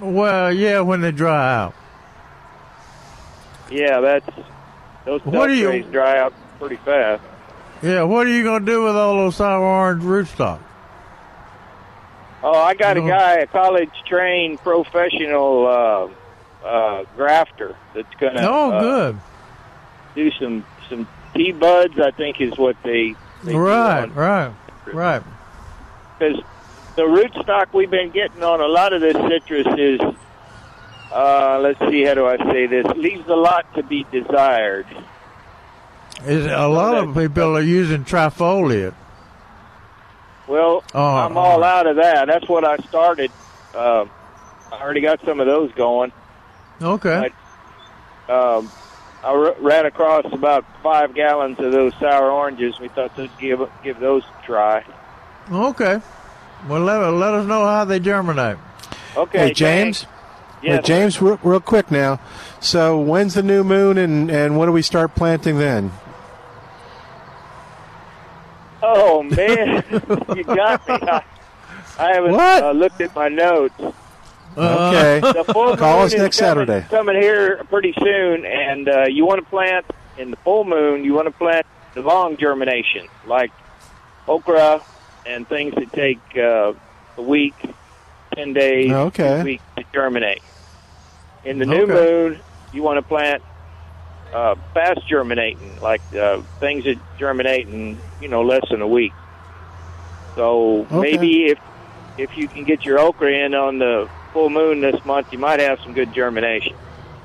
Well, yeah, when they dry out. Yeah, that's those What you- dry out pretty fast. Yeah, what are you going to do with all those sour orange rootstock? Oh, I got a guy, a college trained professional uh, uh, grafter that's gonna Oh, uh, good. do some some tea buds. I think is what they, they Right, right, right. because the rootstock we've been getting on a lot of this citrus is, uh, let's see, how do I say this? Leaves a lot to be desired. Is a lot of people are using trifoliate. Well, Oh, I'm all out of that. That's what I started. Uh, I already got some of those going. Okay. Um, I r- ran across about five gallons of those sour oranges. We thought to give give those a try. Okay. Well, let, let us know how they germinate. Okay, Hey, James. thanks. Hey, James, real, real quick now. So, when's the new moon, and and when do we start planting then? Oh man, you got me. I, I haven't Uh, looked at my notes. Okay. The full Call moon us is next coming, Saturday. Coming here pretty soon, and uh, you want to plant in the full moon. You want to plant the long germination, like okra and things that take uh, a week, ten days, Okay. two weeks to germinate. In the new Okay. moon, you want to plant uh, fast germinating, like uh, things that germinate in you know less than a week. So Okay. maybe if if you can get your okra in on the full moon this month, you might have some good germination.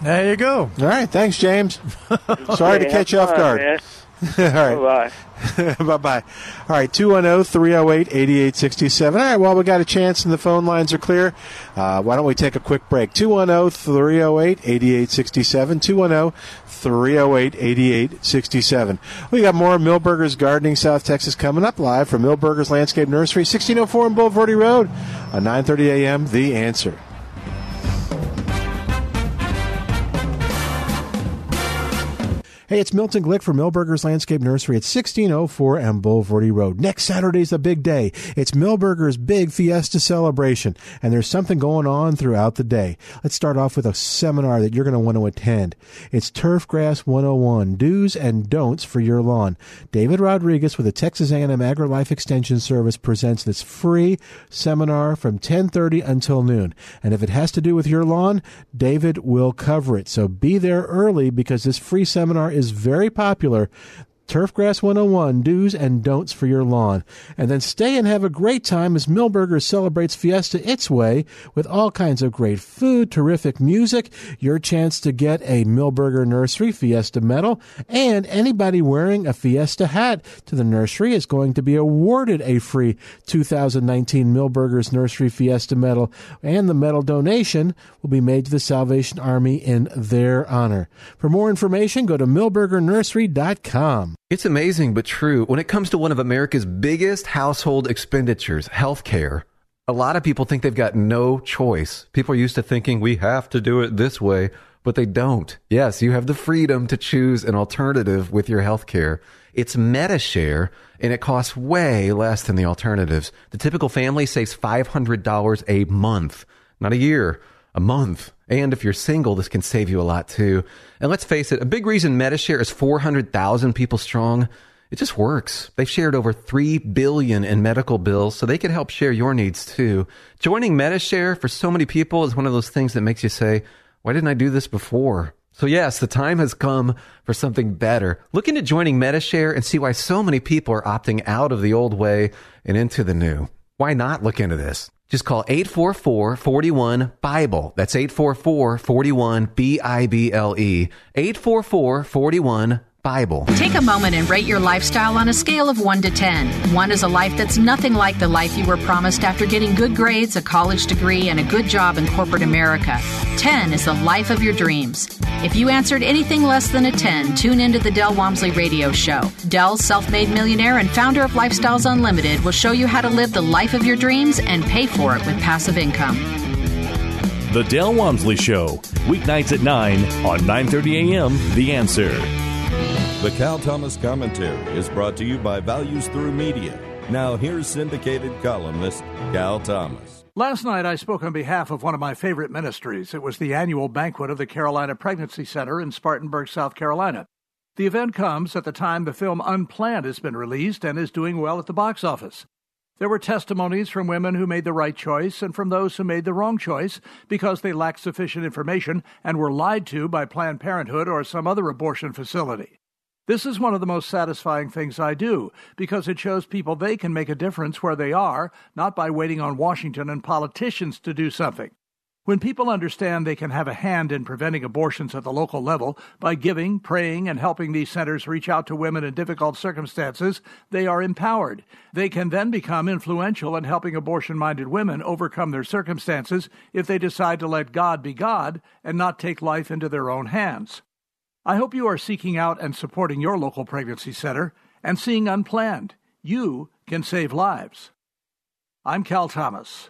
There you go. All right. Thanks, James. Sorry to catch you off guard. man. All right. Bye. bye bye. All right, 210 308 8867. All right, well, we got a chance and the phone lines are clear. Uh, why don't we take a quick break? 210 308 8867. 210 308 8867. We got more Milbergers Gardening South Texas coming up live from Milbergers Landscape Nursery, 1604 on Bulverde Road on 9:30 a.m. The Answer. Hey, it's Milton Glick from Milbergers Landscape Nursery at 1604 and Bulverde Road. Next Saturday's a big day. It's Milbergers' big fiesta celebration, and there's something going on throughout the day. Let's start off with a seminar that you're going to want to attend. It's Turfgrass 101, Do's and Don'ts for Your Lawn. David Rodriguez with the Texas A&M AgriLife Extension Service presents this free seminar from 10:30 until noon. And if it has to do with your lawn, David will cover it. So be there early because this free seminar is very popular. Turfgrass 101 do's and don'ts for your lawn. And then stay and have a great time as Milbergers celebrates Fiesta its way with all kinds of great food, terrific music, your chance to get a Milberger Nursery Fiesta medal, and anybody wearing a Fiesta hat to the nursery is going to be awarded a free 2019 Milbergers Nursery Fiesta medal, and the medal donation will be made to the Salvation Army in their honor. For more information, go to milbergernursery.com. It's amazing but true. When it comes to one of America's biggest household expenditures, healthcare, a lot of people think they've got no choice. People are used to thinking we have to do it this way, but they don't. Yes, you have the freedom to choose an alternative with your healthcare. It's Medi-Share, and it costs way less than the alternatives. The typical family saves $500 a month, not a year a month. And if you're single, this can save you a lot too. And let's face it, a big reason Medi-Share is 400,000 people strong. It just works. They've shared over 3 billion in medical bills, so they can help share your needs too. Joining Medi-Share for so many people is one of those things that makes you say, why didn't I do this before? So yes, the time has come for something better. Look into joining Medi-Share and see why so many people are opting out of the old way and into the new. Why not look into this? Just call 844-41-BIBLE. That's 844-41-B-I-B-L-E. 844-41 Bible. Take a moment and rate your lifestyle on a scale of 1 to 10. 1 is a life that's nothing like the life you were promised after getting good grades, a college degree, and a good job in corporate America. 10 is the life of your dreams. If you answered anything less than a 10, tune into the Del Walmsley radio show. Dell, self made millionaire and founder of Lifestyles Unlimited, will show you how to live the life of your dreams and pay for it with passive income. The Del Walmsley Show, weeknights at 9 on 9:30 a.m. The Answer. The Cal Thomas Commentary is brought to you by Values Through Media. Now here's syndicated columnist Cal Thomas. Last night, I spoke on behalf of one of my favorite ministries. It was the annual banquet of the Carolina Pregnancy Center in Spartanburg, South Carolina. The event comes at the time the film Unplanned has been released and is doing well at the box office. There were testimonies from women who made the right choice and from those who made the wrong choice because they lacked sufficient information and were lied to by Planned Parenthood or some other abortion facility. This is one of the most satisfying things I do because it shows people they can make a difference where they are, not by waiting on Washington and politicians to do something. When people understand they can have a hand in preventing abortions at the local level by giving, praying, and helping these centers reach out to women in difficult circumstances, they are empowered. They can then become influential in helping abortion minded women overcome their circumstances if they decide to let God be God and not take life into their own hands. I hope you are seeking out and supporting your local pregnancy center and seeing unplanned. You can save lives. I'm Cal Thomas.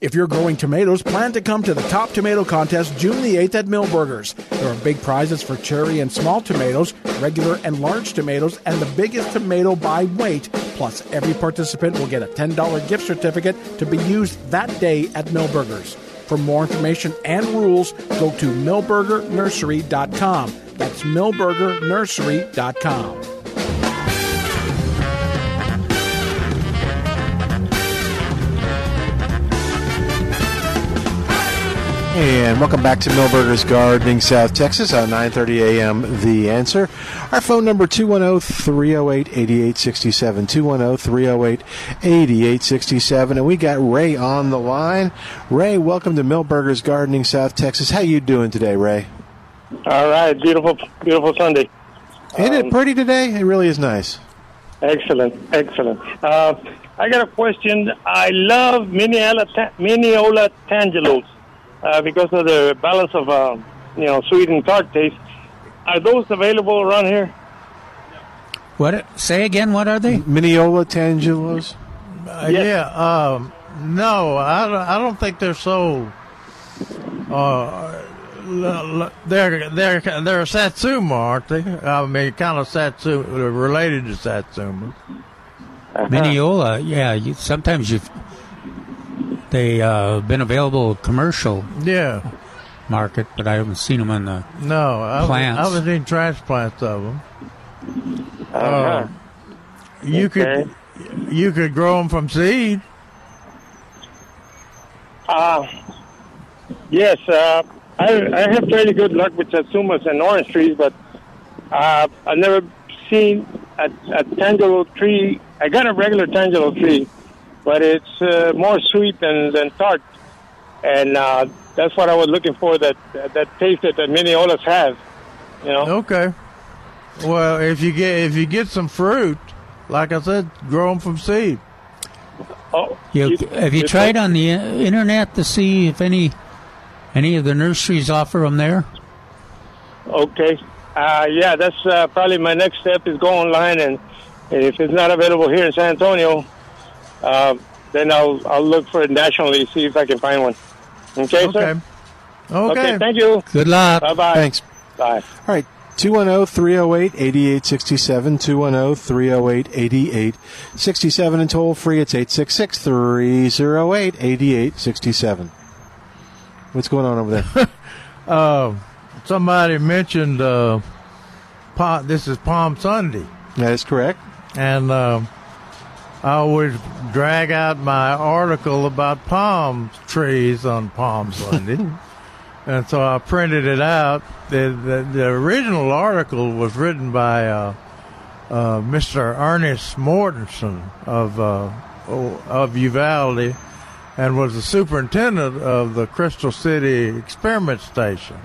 If you're growing tomatoes, plan to come to the Top Tomato Contest June the 8th at Milbergers. There are big prizes for cherry and small tomatoes, regular and large tomatoes, and the biggest tomato by weight. Plus, every participant will get a $10 gift certificate to be used that day at Milbergers. For more information and rules, go to milbergernursery.com. That's milbergernursery.com. And welcome back to Milbergers Gardening, South Texas on 9:30 a.m. The Answer. Our phone number 210-308-8867. 210-308-8867. And we got Ray on the line. Ray, welcome to Milbergers Gardening, South Texas. How you doing today, Ray? All right, beautiful, beautiful Sunday. Isn't it pretty today? It really is nice. Excellent, excellent. Uh, I got a question. I love Minneola, ta- Minneola Tangelos uh, because of the balance of, uh, you know, sweet and tart taste. Are those available around here? What? Say again. What are they? Minneola Tangelos. Uh, Yeah. Um, no, I, don't- I don't think they're so. Uh, l- l- they're they're they're satsuma, aren't they? I mean, kind of satsuma, related to satsuma. Minneola, yeah. You, sometimes you've they uh, been available commercial Yeah. market, but I haven't seen them on the No, I, plants. I was in transplants of them. Uh-huh. you could you could grow them from seed. Uh, yes, uh, I, I have fairly good luck with satsumas and orange trees, but uh, I've never seen a, a tangelo tree. I got a regular tangelo tree, but it's uh, more sweet than, than tart. And uh, that's what I was looking for, that, that taste that the Mineolas have. You know? Okay. Well, if you get if you get some fruit, like I said, grow them from seed. Oh, You, have you tried on the uh, internet to see if any any of the nurseries offer them there? Okay. Uh, yeah, that's uh, probably my next step is go online and if it's not available here in San Antonio, uh, then I'll I'll look for it nationally see if I can find one. Okay, sir. Okay. Thank you. Good luck. Bye bye. Thanks. Bye. All right. 210 308 8867. 210 308 8867. And toll free, it's 866 308 8867. What's going on over there? Uh, somebody mentioned uh, Palm, this is Palm Sunday. That is correct. And uh, I always drag out my article about palm trees on Palm Sunday. and so I printed it out. The, the, the original article was written by uh, uh, Mr. Ernest Mortensen of uh, of Uvalde, and was the superintendent of the Crystal City Experiment Station,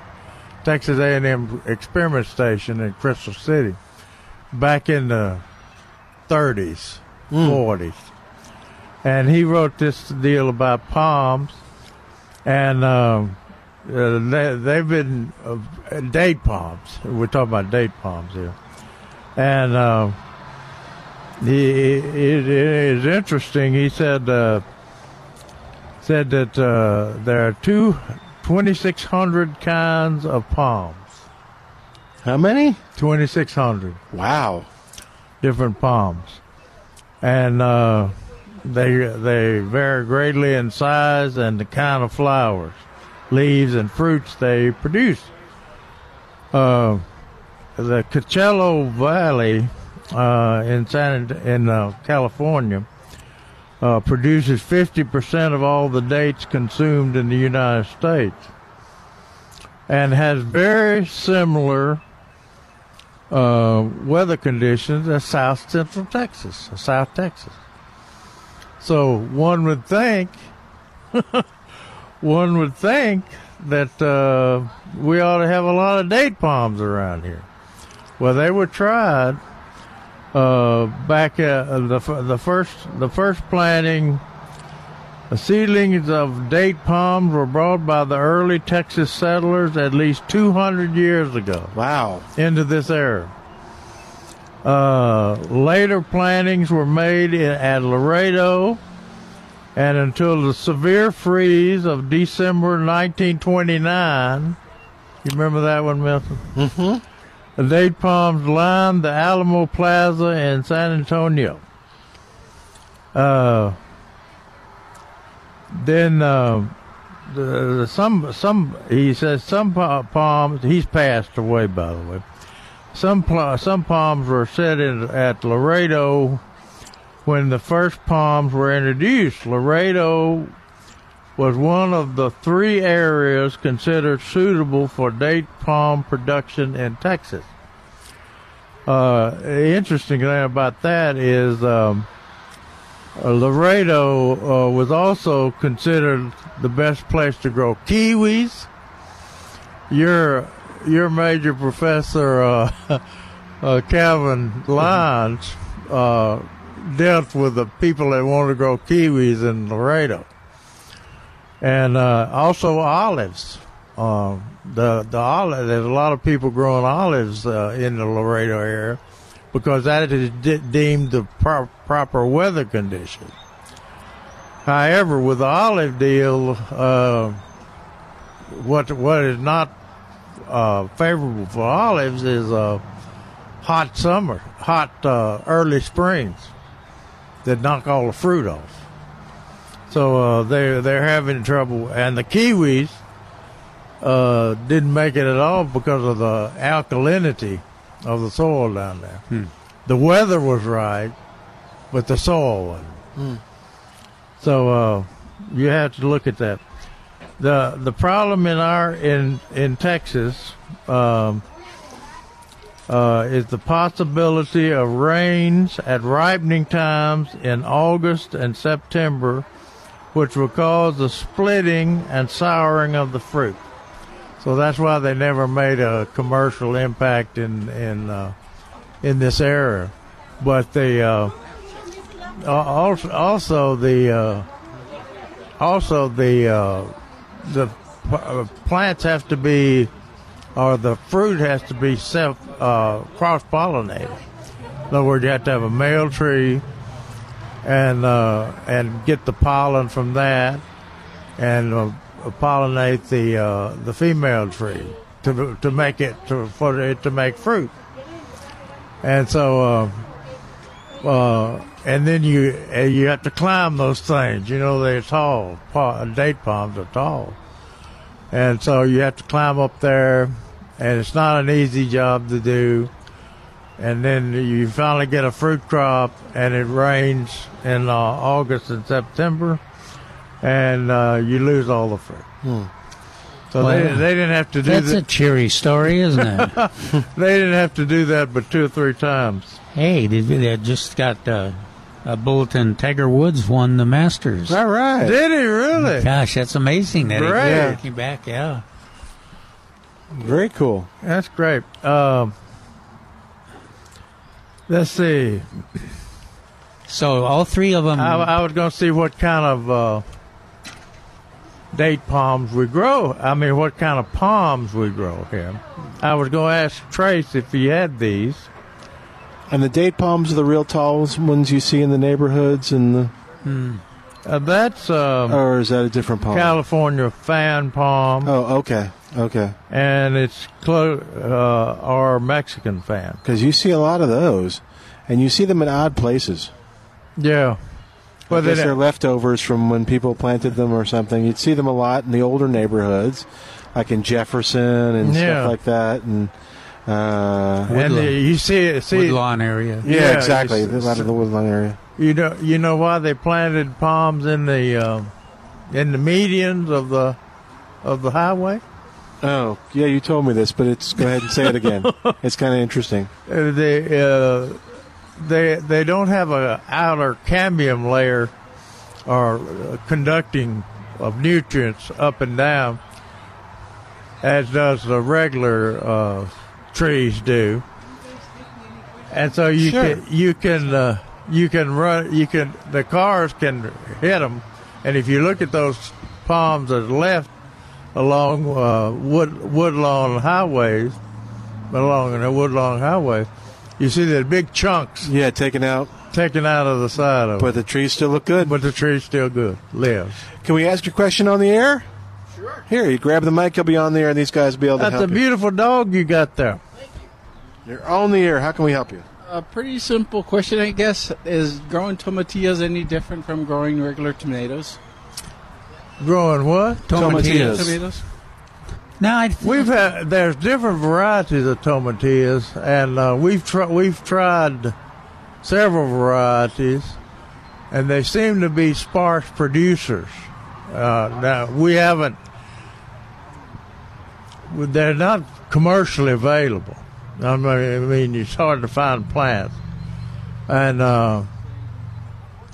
Texas A&M Experiment Station in Crystal City, back in the 30s, 40s, and he wrote this deal about palms, and. Um, uh, they, they've been uh, date palms. We're talking about date palms here, and uh, he, it is interesting. He said uh, said that uh, there are two 2,600 kinds of palms. How many? 2,600. Wow. Different palms, and uh, they they vary greatly in size and the kind of flowers leaves and fruits they produce. Uh, the Coachella Valley uh, in San in uh, California uh, produces 50% of all the dates consumed in the United States, and has very similar uh, weather conditions as South Central Texas, South Texas. So one would think one would think that uh, we ought to have a lot of date palms around here. Well, they were tried uh, back uh, the the first the first planting. The seedlings of date palms were brought by the early Texas settlers at least 200 years ago. Wow! Into this era. Uh, later plantings were made in, at Laredo, and until the severe freeze of December 1929, you remember that one, Milton? Mm-hmm. The date palms lined the Alamo Plaza in San Antonio. Uh, then uh, the, some some he says some palms he's passed away by the way. Some some palms were set in at Laredo when the first palms were introduced. Laredo was one of the three areas considered suitable for date palm production in Texas. Uh, interesting thing about that is um, uh, Laredo uh, was also considered the best place to grow kiwis. Your your major professor uh, uh, Calvin Lyons uh, dealt with the people that wanted to grow kiwis in Laredo, and also olives. Uh, the the olive there's a lot of people growing olives in the Laredo area because that is de- deemed the pro- proper weather condition. However, with the olive deal, uh, what what is not uh, favorable for olives is uh, hot summer, hot uh, early springs that knock all the fruit off. So uh, they they're having trouble, and the kiwis uh, didn't make it at all because of the alkalinity of the soil down there. Hmm. The weather was right, but the soil. Hmm. So uh, you have to look at that. the The problem in our in in Texas um, uh, is the possibility of rains at ripening times in August and September, which will cause the splitting and souring of the fruit. So that's why they never made a commercial impact in in uh, in this area. But the uh, also also the uh, also the uh, the uh, plants have to be or the fruit has to be self uh, cross pollinated. In other words, you have to have a male tree and uh, and get the pollen from that and uh, pollinate the uh, the female tree to to make it to for it to make fruit. And so uh, and then you you have to climb those things. You know they're tall. Date palms are tall, and so you have to climb up there, and it's not an easy job to do. and then you finally get a fruit crop, and it rains in uh, August and September, and uh, you lose all the fruit. Hmm. So Well, they, they didn't have to do That's that. a cheery story, isn't it? they didn't have to do that but two or three times. hey, they, they just got uh, a bulletin. Tiger Woods won the Masters. All right. Did he really? Gosh, that's amazing that Great. he came back. Yeah. Very cool. That's great. Um, let's see. So all three of them. I, I was going to see what kind of uh, date palms we grow. I mean, what kind of palms we grow here. I was going to ask Trace if he had these. And the date palms are the real tall ones you see in the neighborhoods, and the. Hmm. Uh, that's um, or is that a different palm? California fan palm. Oh, okay, okay. And it's clo- uh, our Mexican fan. Because you see a lot of those, and you see them in odd places. Yeah. Well, I guess they're leftovers from when people planted them or something. You'd see them a lot in the older neighborhoods, like in Jefferson and Yeah. stuff like that, and. Uh, And uh, you see, see Woodlawn area. Yeah, you exactly. s- A lot of the woodlawn area. You know, you know why they planted palms in the um, in the medians of the of the highway. Oh, yeah, you told me this, but it's go ahead and say it again. it's kind of interesting. Uh, they uh, they they don't have a outer cambium layer or conducting of nutrients up and down as does the regular uh, trees do. And so you Sure. can you can uh, you can run you can the cars can hit them, and if you look at those palms that are left along uh, wood woodlawn highways, along the woodlawn highway, you see the big chunks. Yeah, taken out, taken out of the side of. But the trees still look good. But the trees still good. Lives. Can we ask your question on the air? Sure. Here, you grab the mic. You'll be on the air, and these guys will be able to That's a help you. beautiful dog you got there. Thank you. You're on the air. How can we help you? A pretty simple question, I guess. Is growing tomatillas any different from growing regular tomatoes? Growing what? Tomatillas. Tomatoes. Now I we've had there's different varieties of tomatillas, and uh, we've tried we've tried several varieties, and they seem to be sparse producers. Uh, now we haven't; they're not commercially available. I mean, I mean, it's hard to find plants, and uh,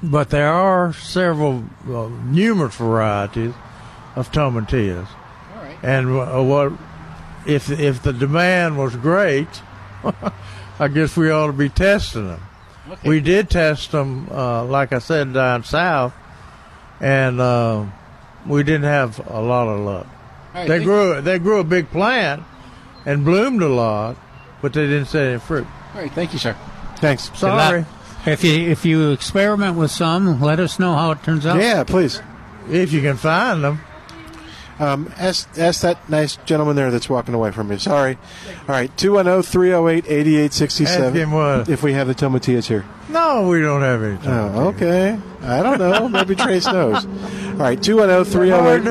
but there are several uh, numerous varieties of tomatillas. And uh, what if if the demand was great? I guess we ought to be testing them. We did test them, uh, like I said, down south, and uh, we didn't have a lot of luck. All right, they thank- grew they grew a big plant and bloomed a lot, but they didn't set any fruit. All right, thank you, sir. Thanks. Sorry. If you if you experiment with some, let us know how it turns out. Yeah, please. If you can find them. Um, ask, ask that nice gentleman there that's walking away from me. Sorry. All right, 210 308 8867. Ask him what? If we have the tomatillas here. No, we don't have any. Oh, okay. I don't know. Maybe Trace knows. All right, 210 308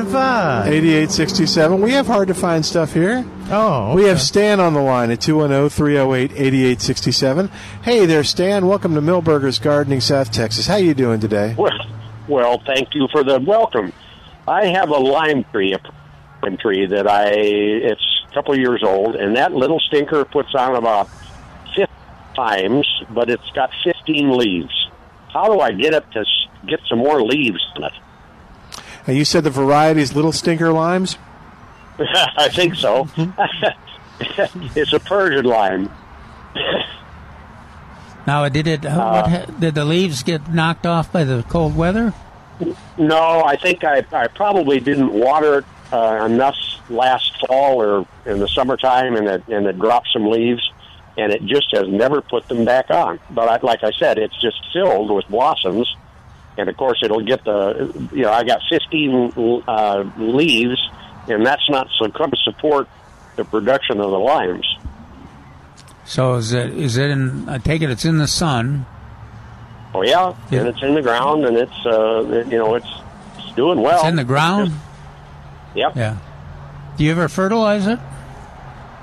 8867. We have hard to find stuff here. Oh, We have Stan on the line at 210 308 8867. Hey there, Stan. Welcome to Milbergers Gardening, South Texas. How you doing today? Well, well, thank you for the welcome. I have a lime tree, a lime tree that I it's a couple years old, and that little stinker puts on about fifty times, but it's got fifteen leaves. How do I get it to get some more leaves in it? And you said the variety is little stinker limes? I think so. it's a Persian lime. Now, did it? Uh, what did the leaves get knocked off by the cold weather? No, I think I, I probably didn't water it uh, enough last fall or in the summertime, and it and it dropped some leaves, and it just has never put them back on. But I, like I said, it's just filled with blossoms, and of course it'll get the you know I got 15 uh, leaves, and that's not so to support the production of the limes. So is it is it in? I take it it's in the sun. Oh yeah, Yeah. and it's in the ground, and it's uh, you know it's, it's doing well. It's in the ground. Yep. Yeah. Do you ever fertilize it?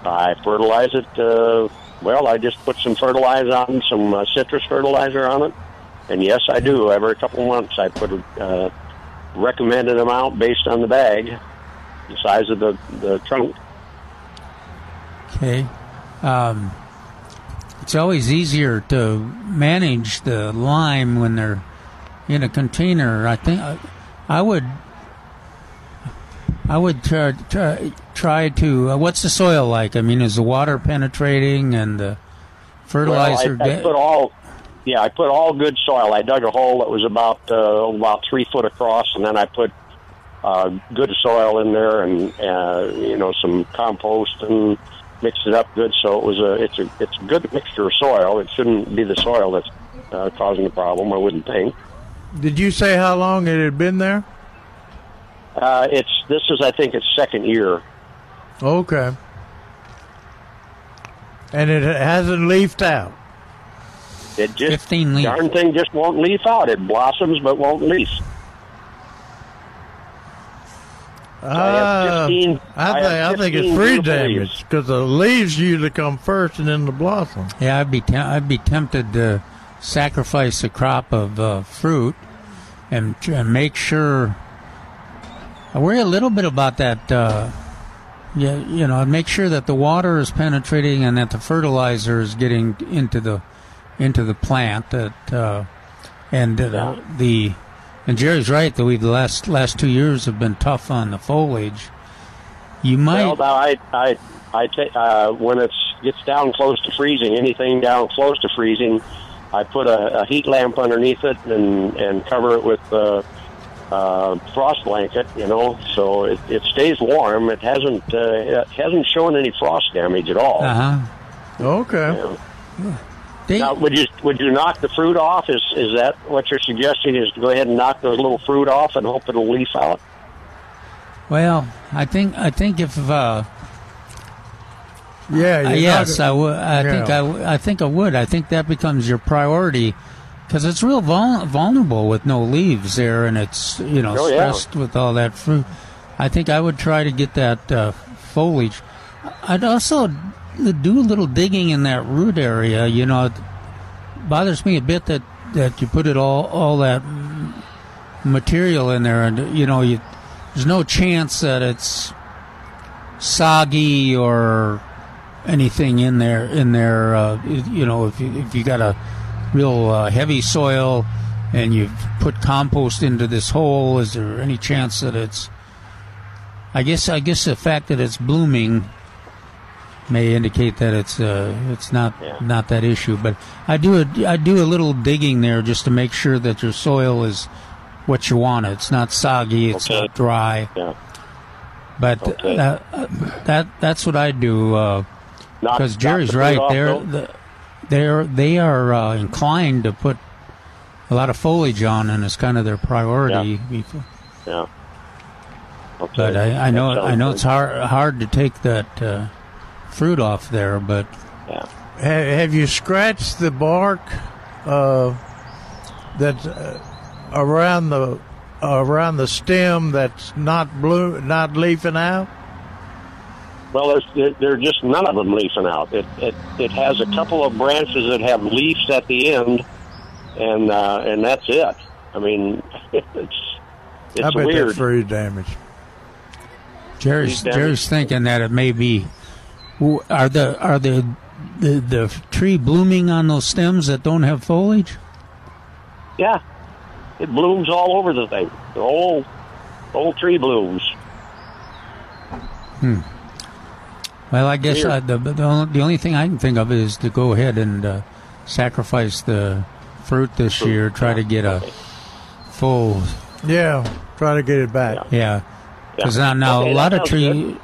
I fertilize it uh, well, I just put some fertilizer on, some uh, citrus fertilizer on it, and yes, I do. Every couple of months, I put a uh, recommended amount based on the bag, the size of the the trunk. Okay. Um, it's always easier to manage the lime when they're in a container. I think I, I would. I would try, try, try to. Uh, what's the soil like? I mean, is the water penetrating and the fertilizer? Well, I, I put all, yeah, I put all good soil. I dug a hole that was about uh, about three foot across, and then I put uh, good soil in there, and uh, you know some compost and mixed it up good. So it was a it's a it's a good mixture of soil. It shouldn't be the soil that's uh, causing the problem. I wouldn't think. Did you say how long it had been there? Uh, it's this is I think its second year. Okay. And it hasn't leafed out. It just 15 leaf. darn thing just won't leaf out. It blossoms but won't leaf. I Uh, 15 I, I think, I think it's 15 fruit damage because the leaves usually come first and then the blossom. Yeah, I'd be te- I'd be tempted to sacrifice a crop of uh, fruit and, and make sure. I worry a little bit about that. Uh, yeah, you know, make sure that the water is penetrating and that the fertilizer is getting into the into the plant. That uh, and uh, the and Jerry's right. That we the last last two years have been tough on the foliage. You might. Well, now I I I take uh, when it gets down close to freezing, anything down close to freezing, I put a, a heat lamp underneath it and and cover it with uh, uh, frost blanket. You know, so it, it stays warm. It hasn't uh, it hasn't shown any frost damage at all. Uh huh. Okay. Now, would you would you knock the fruit off? Is is that what you're suggesting? Is to go ahead and knock those little fruit off and hope it'll leaf out? Well, I think I think if uh, Yeah. uh, yes, not- I would. I Yeah. think I, w- I think I would. I think that becomes your priority because it's real vul- vulnerable with no leaves there, and it's you know Oh, yeah. stressed with all that fruit. I think I would try to get that uh, foliage. I'd also do a little digging in that root area. You know, it bothers me a bit that that you put it all all that material in there, and you know you there's no chance that it's soggy or anything in there in there uh, you know if you, if you got a real uh, heavy soil and you've put compost into this hole is there any chance that it's I guess I guess the fact that it's blooming may indicate that it's uh, it's not not that issue but I do a, I do a little digging there just to make sure that your soil is what you want it's not soggy it's not dry Yeah. but Okay. that, uh, that that's what I do because knock Jerry's right. They're the, they're they are uh, inclined to put a lot of foliage on, and it's kind of their priority. before- Yeah. Okay. But I, I know I know it's hard hard to take that uh, fruit off there, but Ha- Have you scratched the bark uh, that's uh, around the around the stem that's not blue, not leafing out? Well, there's there, are just none of them leafing out. It, it it has a couple of branches that have leaves at the end, and uh, and that's it. I mean, it's it's I bet weird. that's fruit damage. Jerry's Jerry's thinking that it may be. W- Are the are the the, the tree blooming on those stems that don't have foliage? Yeah, it blooms all over the thing. The whole whole tree blooms. Hmm. Well, I guess Weird. uh, the the only, the only thing I can think of is to go ahead and uh, sacrifice the fruit this year. Try to get a full, Yeah, try to get it back. yeah. Because now, now Okay, a lot of sounds tree. good.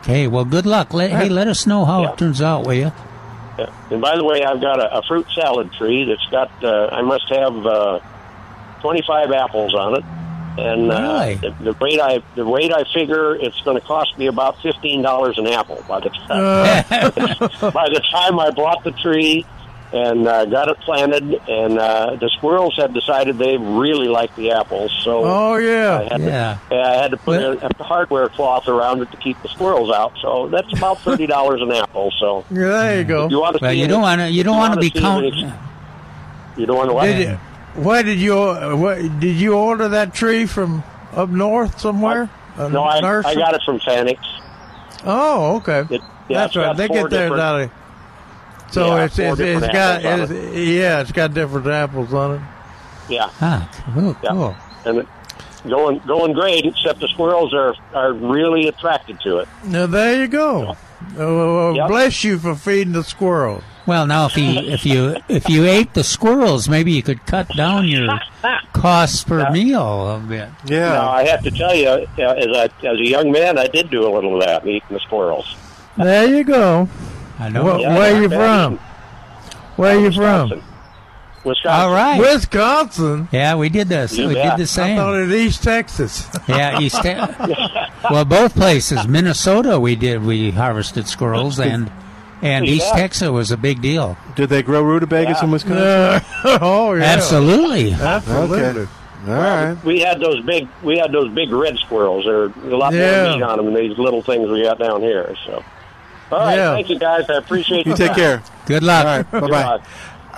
Okay, well, good luck. Let, hey, let us know how it turns out, will you? Yeah. And by the way, I've got a, a fruit salad tree that's got. Uh, I must have uh, twenty five apples on it, and uh, Really? the, the rate I the rate I figure it's going to cost me about fifteen dollars an apple by the time Uh. by the time I bought the tree and uh, got it planted. And uh, the squirrels have decided they really like the apples. So Oh, yeah. I had Yeah. to, I had to put a, a hardware cloth around it to keep the squirrels out. So that's about thirty dollars an apple. So Yeah, there you go. you want to Well, see you it- don't want to. You don't want to be see count. it- You don't want to Did you, where did you what, did you order that tree from up north somewhere? A No, I, I got it from Phoenix. Oh, okay. It, That's yeah, it's right. They get theirs different- out of. So Yeah, it's four it's, it's different got apples on it's, yeah, it's got different apples on it. Yeah. Ah, cool, Yeah. cool. and it, going going great. Except the squirrels are are really attracted to it. Now there you go. Oh, Yep. Bless you for feeding the squirrels. Well, now if you if you if you ate the squirrels, maybe you could cut down your costs per meal a bit. Yeah. Now I have to tell you, uh, as a as a young man, I did do a little of that, eating the squirrels. There you go. I know. Wh- Yeah, where are you not from? Where are you from? Wisconsin. All right. Wisconsin. Yeah, we did this. You we bet. did the same. I thought it East Texas. Yeah, East. Texas. Well, both places. Minnesota, we did. We harvested squirrels, and and Yeah. East Texas was a big deal. Did they grow rutabagas Yeah. in Wisconsin? oh yeah. Absolutely. Absolutely. Okay. All right. We had those big we had those big red squirrels. There are a lot Yeah. more meat on them than these little things we got down here. So, all right, Yeah. thank you guys. I appreciate You the take time. care. Good luck. All right. Bye Good bye. luck.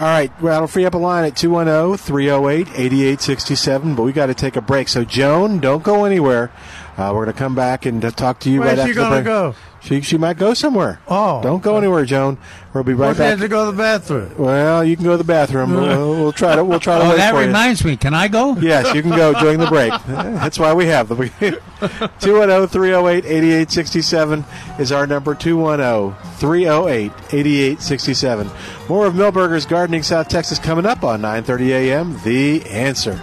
All right, well, I'll free up a line at 210 308 8867, but we got to take a break. So, Joan, don't go anywhere. Uh, we're going to come back and uh, talk to you Where's right she after the gonna break. go? She, she might go somewhere. Oh. Don't go anywhere, Joan. We'll be right Well, she has back. to go to the bathroom. Well, you can go to the bathroom. We'll, we'll try to. We'll try to Oh, wait that for you. reminds me. Can I go? Yes, you can go during the break. That's why we have them. 210 308 8867 is our number 210 308 8867. More of Milbergers Gardening South Texas coming up on 9:30 a.m. The Answer.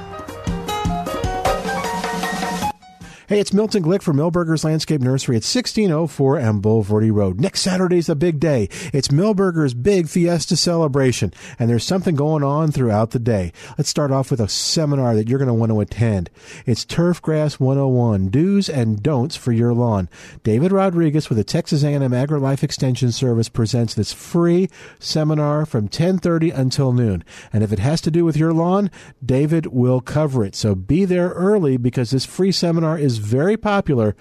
Hey, it's Milton Glick from Milbergers Landscape Nursery at 1604 M Bulverde Road. Next Saturday's a big day. It's Milbergers' big fiesta celebration, and there's something going on throughout the day. Let's start off with a seminar that you're going to want to attend. It's Turfgrass 101, Do's and Don'ts for Your Lawn. David Rodriguez with the Texas A&M AgriLife Extension Service presents this free seminar from 10:30 until noon. And if it has to do with your lawn, David will cover it. So be there early because this free seminar is very popular.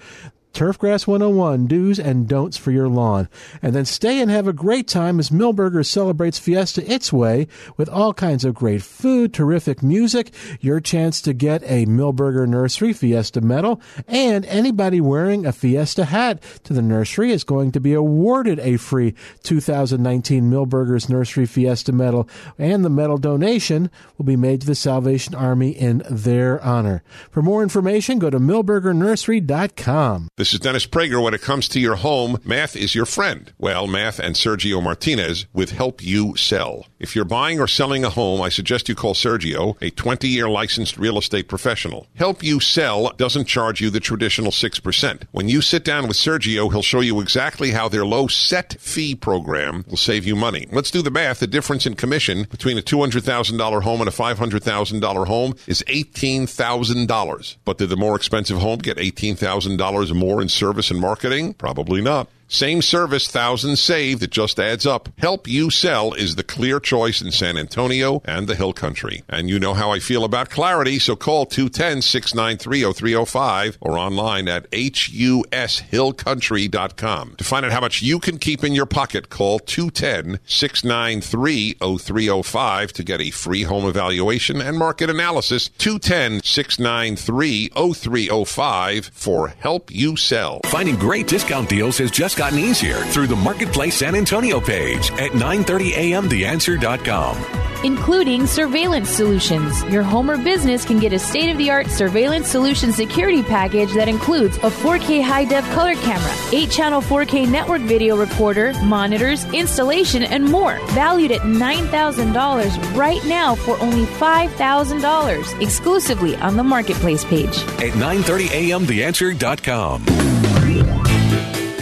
Turfgrass 101 do's and don'ts for your lawn. And then stay and have a great time as Milbergers celebrates Fiesta its way with all kinds of great food, terrific music, your chance to get a Milberger Nursery Fiesta medal, and anybody wearing a Fiesta hat to the nursery is going to be awarded a free 2019 Milbergers Nursery Fiesta medal, and the medal donation will be made to the Salvation Army in their honor. For more information, go to milbergernursery.com. This is Dennis Prager. When it comes to your home, math is your friend. Well, math and Sergio Martinez with Help You Sell. If you're buying or selling a home, I suggest you call Sergio, a 20 year licensed real estate professional. Help You Sell doesn't charge you the traditional 6%. When you sit down with Sergio, he'll show you exactly how their low set fee program will save you money. Let's do the math. The difference in commission between a $200,000 home and a $500,000 home is $18,000. But did the more expensive home get $18,000 more in service and marketing? Probably not. Same service, thousands saved. It just adds up. Help You Sell is the clear choice in San Antonio and the Hill Country. And you know how I feel about clarity, so call 210-693-0305 or online at hushillcountry.com. To find out how much you can keep in your pocket, call 210-693-0305 to get a free home evaluation and market analysis. 210-693-0305 for Help You Sell. Finding great discount deals has just gotten easier through the Marketplace San Antonio page at 930amtheanswer.com. including surveillance solutions. Your home or business can get a state of the art surveillance solution security package that includes a 4K high def color camera, 8 channel 4K network video recorder, monitors, installation, and more. Valued at $9,000 right now for only $5,000 exclusively on the Marketplace page. At 930amtheanswer.com.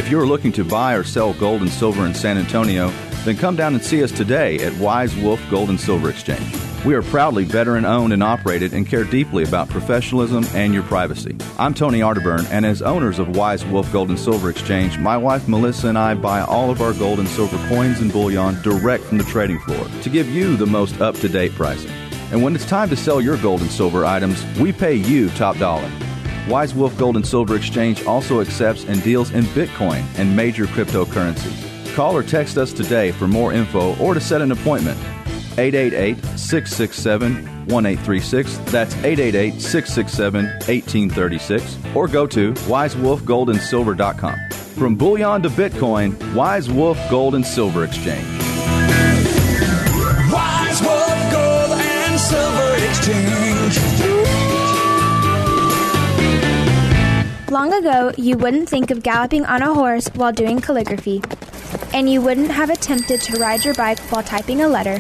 If you're looking to buy or sell gold and silver in San Antonio, then come down and see us today at Wise Wolf Gold and Silver Exchange. We are proudly veteran owned and operated and care deeply about professionalism and your privacy. I'm Tony Arterburn, and as owners of Wise Wolf Gold and Silver Exchange, my wife Melissa and I buy all of our gold and silver coins and bullion direct from the trading floor to give you the most up to date pricing. And when it's time to sell your gold and silver items, we pay you top dollar. Wise Wolf Gold and Silver Exchange also accepts and deals in Bitcoin and major cryptocurrencies. Call or text us today for more info or to set an appointment. 888 667 1836. That's 888 667 1836. Or go to wisewolfgoldandsilver.com. From bullion to Bitcoin, Wise Wolf Gold and Silver Exchange. Wise Wolf Gold and Silver Exchange. Long ago, you wouldn't think of galloping on a horse while doing calligraphy, and you wouldn't have attempted to ride your bike while typing a letter.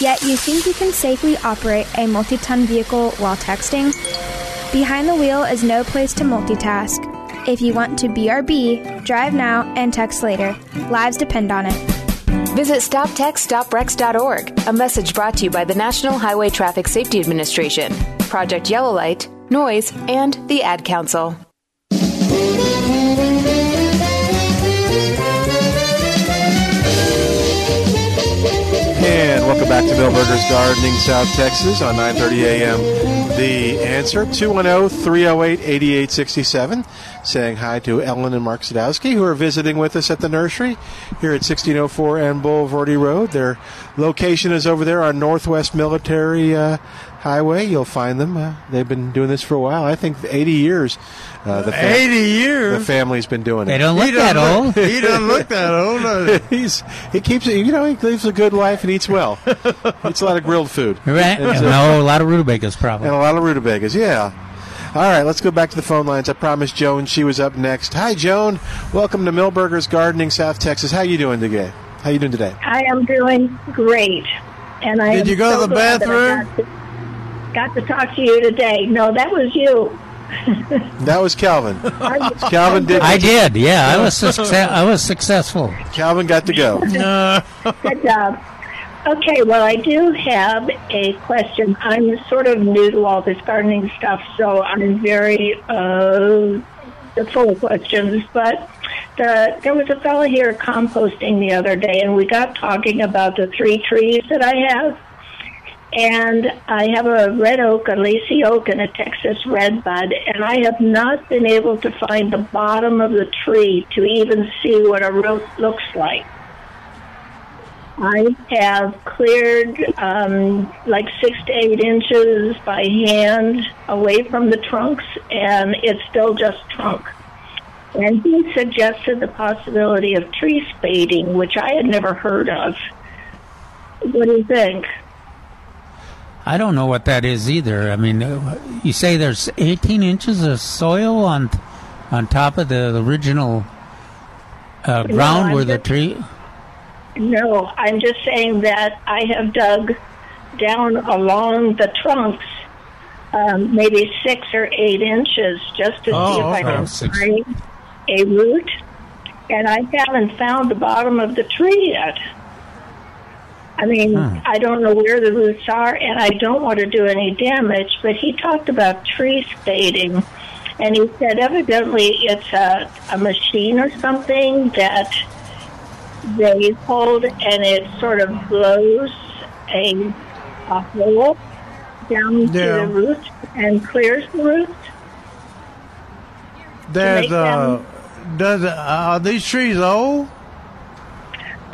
Yet you think you can safely operate a multi ton vehicle while texting? Behind the wheel is no place to multitask. If you want to BRB, drive now and text later. Lives depend on it. Visit StopTextStopWrecks.org, a message brought to you by the National Highway Traffic Safety Administration, Project Yellow Light, Noise, and the Ad Council. Welcome back to Milbergers Gardening, South Texas on 9:30 a.m. The answer 210-308-8867. Saying hi to Ellen and Mark Sadowski, who are visiting with us at the nursery here at 1604 and Bulverde Road. Their location is over there on Northwest Military uh, Highway. You'll find them. Uh, they've been doing this for a while. I think 80 years. Uh, the 80 years? The family's been doing it. They don't look He that doesn't old. look- he doesn't look that old. does he? He's he keeps it. You know, he lives a good life and eats well. eats a lot of grilled food. Right? And, uh, no, a lot of rutabagas probably. and a lot of rutabagas. Yeah. All right, let's go back to the phone lines. I promised Joan she was up next. Hi, Joan. Welcome to Milbergers Gardening, South Texas. How you doing today? How you doing today? I am doing great, and I Did you go to the glad that I bathroom? Got to, got to talk to you today. No, that was you. That was Calvin. Calvin did. I did. Yeah, I was success- I was successful. Calvin got to go. Good job. Okay, well, I do have a question. I'm sort of new to all this gardening stuff, so I'm very uh, full of questions. But the, there was a fellow here composting the other day, and we got talking about the three trees that I have. And I have a red oak, a lacy oak, and a Texas redbud, and I have not been able to find the bottom of the tree to even see what a root looks like. I have cleared um, like six to eight inches by hand away from the trunks, and it's still just trunk. And he suggested the possibility of tree spading, which I had never heard of. What do you think? I don't know what that is either. I mean, uh, you say there's 18 inches of soil on on top of the original uh, ground I'm where the tree. No, I'm just saying that I have dug down along the trunks um, maybe six or eight inches just to Oh, see if I can find a root, and I haven't found the bottom of the tree yet. I mean, Hmm. I don't know where the roots are, and I don't want to do any damage. But he talked about tree spading, and he said evidently it's a, a machine or something that they hold, and it sort of blows a, a hole down to the root and clears the root. There's uh, does uh, are these trees old?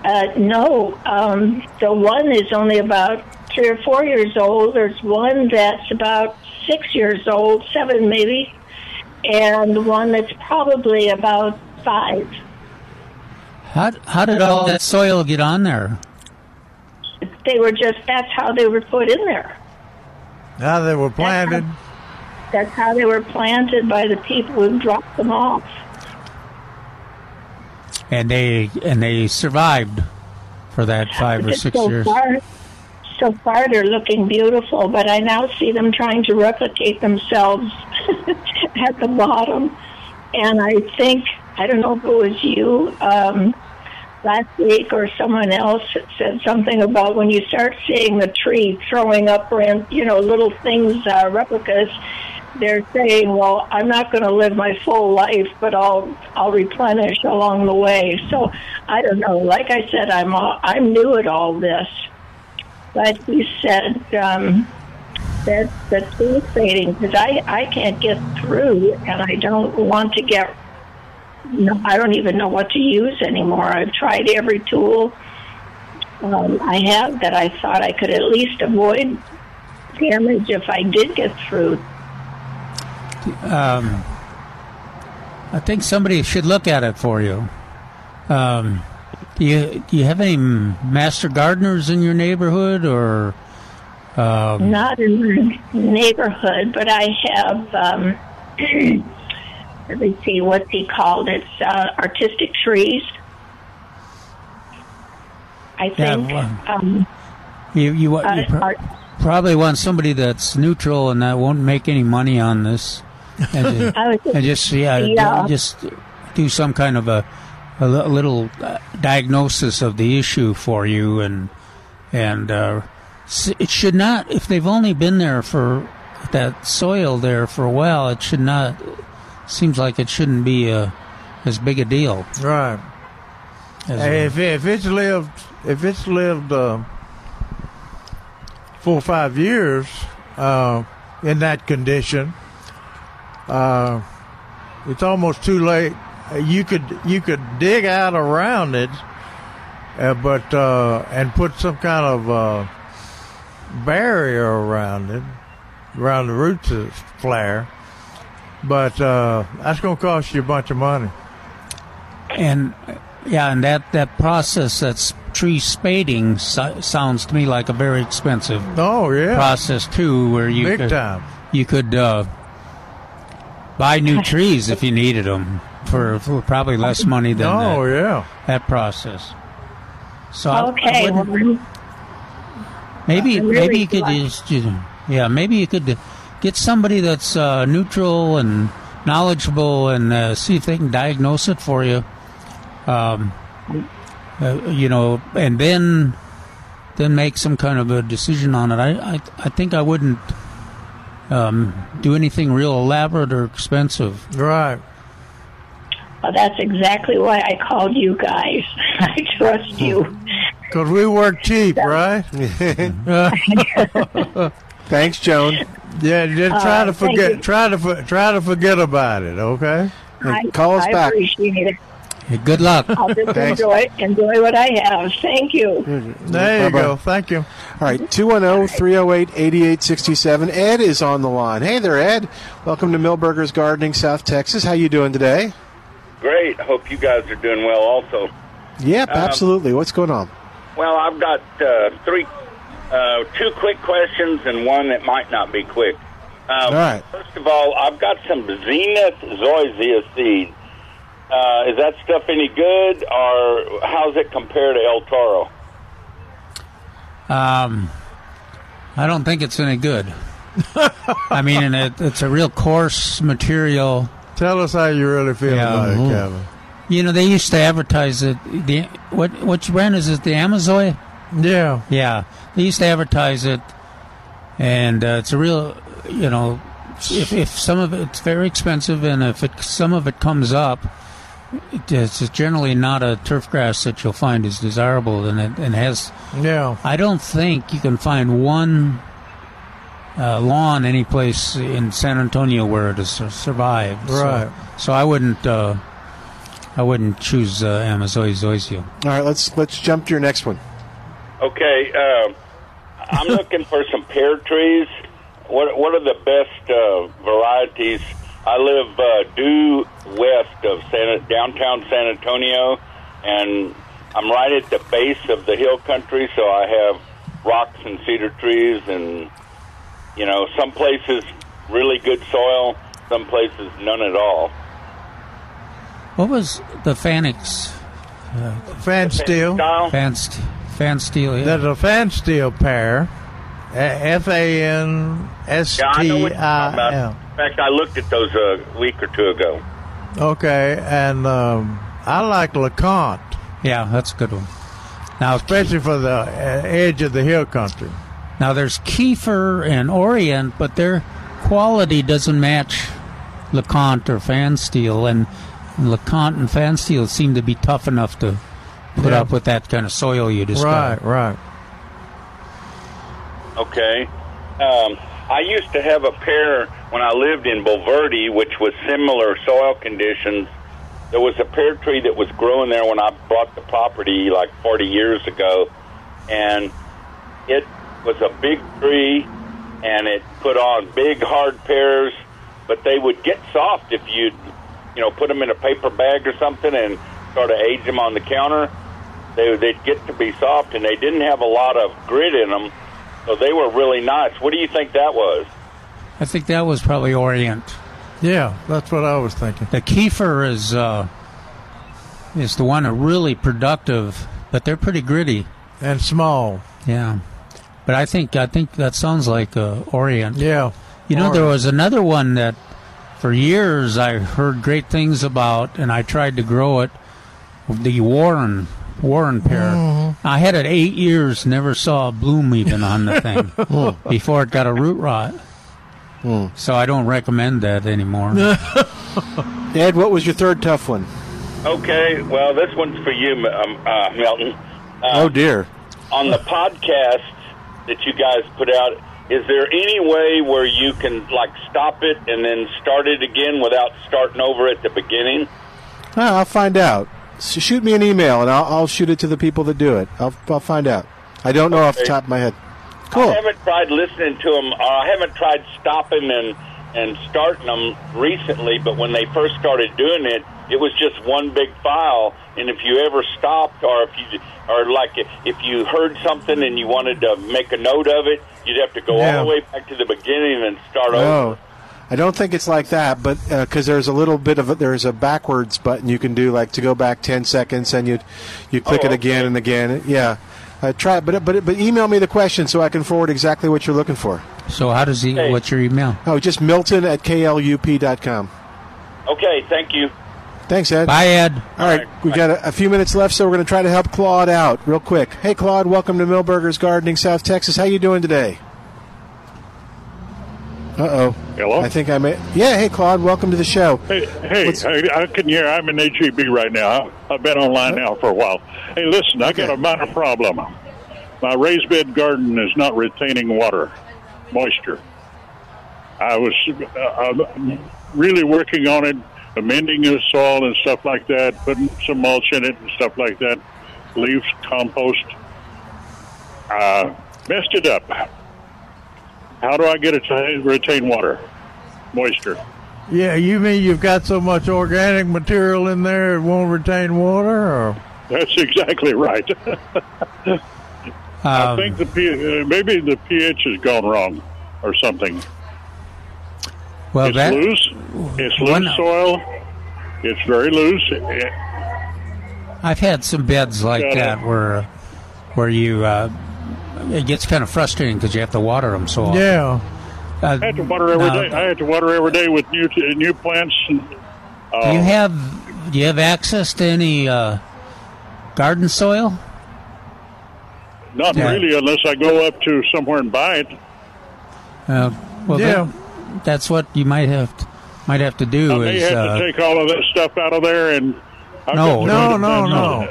Uh, no, um, the one is only about three or four years old. There's one that's about six years old, seven maybe, and one that's probably about five. How how did all that soil get on there? They were just, that's how they were put in there. How they were planted? That's how they were planted by the people who dropped them off. And they and they survived for that five or Just six so years. Far, so far, they're looking beautiful, but I now see them trying to replicate themselves at the bottom. And I think, I don't know if it was you, um, last week or someone else that said something about when you start seeing the tree throwing up, you know, little things, uh, replicas. They're saying, "Well, I'm not going to live my full life, but I'll I'll replenish along the way." So I don't know. Like I said, I'm all, I'm new at all this, but he said um, that the tree fading because I I can't get through, and I don't want to get no, I don't even know what to use anymore. I've tried every tool um, I have that I thought I could at least avoid damage if I did get through. Um, I think somebody should look at it for you. Um, do you do you have any master gardeners in your neighborhood or? Um, Not in the neighborhood, but I have. Um, let me see what's he called. It's uh, artistic trees. I Yeah, think. well, um, You you, Uh, you pro- probably want somebody that's neutral and that won't make any money on this, and, ju- I was just- and just yeah, yeah. just do some kind of a a little uh, diagnosis of the issue for you, and and uh, it should not if they've only been there for that soil there for a while, it should not. Seems like it shouldn't be a, as big a deal. Right. Hey, if if it's lived if it's lived uh, four or five years uh, in that condition, uh, it's almost too late. Uh, You could you could dig out around it, uh, but uh, and put some kind of uh, barrier around it, around the roots of the flare. But uh, that's going to cost you a bunch of money. And yeah, and that that process that's tree spading so, sounds to me like a very expensive oh yeah process too, where you Big could, time. you could uh, buy new trees if you needed them for, for probably less money than Oh, that, yeah. that process. So I- I okay, Maybe really maybe you could glad. just yeah maybe you could get somebody that's uh, neutral and knowledgeable and uh, see if they can diagnose it for you. Um, uh, you know, and then then make some kind of a decision on it. I I, I think I wouldn't um, do anything real elaborate or expensive. Right. well, that's exactly why I called you guys. I trust you. Because we work cheap, right? Thanks, Joan. Yeah, just Uh, try to forget. Try to try to forget about it. Okay. I, I appreciate it. good luck. I'll just enjoy enjoy what I have. Thank you. There you Bye-bye. go. Thank you. All right, oh, 210 308 8867. Ed is on the line. Hey there, Ed. Welcome to Milbergers Gardening, South Texas. How you doing today? Great. Hope you guys are doing well also. Yep, Um, absolutely. What's going on? Well, I've got uh, three, uh, two quick questions and one that might not be quick. Um, All right. First of all, I've got some Zenith zoysia seed. Uh, is that stuff any good, or how's it compare to El Toro? Um, I don't think it's any good. I mean, and it, it's a real coarse material. Tell us how you really feel about it. Kevin. You know, they used to advertise it. The what which brand is it? The Amazoy. Yeah. Yeah, they used to advertise it, and uh, it's a real. You know, if if some of it's very expensive, and if it some of it comes up, it's generally not a turf grass that you'll find is desirable, and it and has. Yeah. I don't think you can find one uh, lawn any place in San Antonio where it has survived. So- Right. So, I wouldn't. Uh, I wouldn't choose uh, Amazoy zoysia. All right, let's let's jump to your next one. Okay, uh, I'm looking for some pear trees. What what are the best uh, varieties? I live uh, due west of San, downtown San Antonio, and I'm right at the base of the hill country, so I have rocks and cedar trees, and you know, some places really good soil, some places none at all. What was the Fanix? Uh, fan steel. Fan, st- fan steel. Yeah. There's a fan steel pear. F A N S Yeah, I know T what you're about. I L. In fact, I looked at those a week or two ago. Okay, and um, I like LeConte. Yeah, that's a good one. Now, especially for the uh, edge of the hill country. Now there's Kiefer and Orient, but their quality doesn't match LeConte or Fanstil, and LeConte and Fanstil seem to be tough enough to put Yeah. up with that kind of soil you described. Right, right. Okay. Um, I used to have a pair when I lived in Bulverde, which was similar soil conditions. There was a pear tree that was growing there when I bought the property like 40 years ago, and it was a big tree, and it put on big hard pears, but they would get soft if you, you know, put them in a paper bag or something and sort of age them on the counter. They they'd get to be soft, and they didn't have a lot of grit in them, so they were really nice. What do you think that was? I think that was probably Orient. Yeah, that's what I was thinking. The Kiefer is uh, is the one that really productive, but they're pretty gritty and small. Yeah, but I think I think that sounds like uh, Orient. Yeah, you know there was another one that for years I heard great things about, and I tried to grow it. The Warren Warren pear. Mhm. I had it eight years, never saw a bloom even on the thing before it got a root rot. So I don't recommend that anymore. Ed, what was your third tough one? Okay, well, this one's for you, um, uh, Milton. Uh, oh dear. on the podcast that you guys put out, is there any way where you can like stop it and then start it again without starting over at the beginning? Ah, I'll find out. S shoot me an email, and I'll, I'll shoot it to the people that do it. I'll, I'll find out. I don't know off the top of my head. Cool. I haven't tried listening to them. Uh, I haven't tried stopping and and starting them recently, but when they first started doing it, it was just one big file. And if you ever stopped, or if you, or like if you heard something and you wanted to make a note of it, you'd have to go Yeah. all the way back to the beginning and start over. No, I don't think it's like that. But because there's a little bit of a, there's a backwards button you can do, like to go back ten seconds, and you you click Oh, it again and again. Yeah, uh, try. it, But but but email me the question so I can forward exactly what you're looking for. So how does he? What's your email? Oh, just Milton at klup.com. Okay, thank you. Thanks, Ed. Bye, Ed. All right, we got a, a few minutes left, so we're going to try to help Claude out real quick. Hey, Claude, welcome to Milbergers Gardening, South Texas. How you doing today? Uh oh. Hello? I think I may. Yeah. Hey, Claude, welcome to the show. Hey, hey I, I can hear. I'm in HEB right now. I've been online now for a while. Hey, listen, I got a minor problem. My raised bed garden is not retaining water, moisture. I was uh, really working on it, amending the soil and stuff like that, putting some mulch in it and stuff like that, leaves, compost. Uh, messed it up. How do I get it to retain water, moisture? Yeah, you mean you've got so much organic material in there it won't retain water, or That's exactly right. I Um, think the P- uh, maybe the pH has gone wrong or something. Well, it's that loose. It's loose One- soil. It's very loose. I've had some beds like that where where you uh, it gets kind of frustrating because you have to water them so often. Yeah. Uh, I have to water every now, day. I have to water every day with new t- new plants. And, uh, Do you have do you have access to any uh, garden soil? not Yeah. really, unless I go up to somewhere and buy it. Uh, well, Yeah. that- that's what you might have to, might have to do. I may is have uh, to take all of that stuff out of there and. I've No, no, no, no.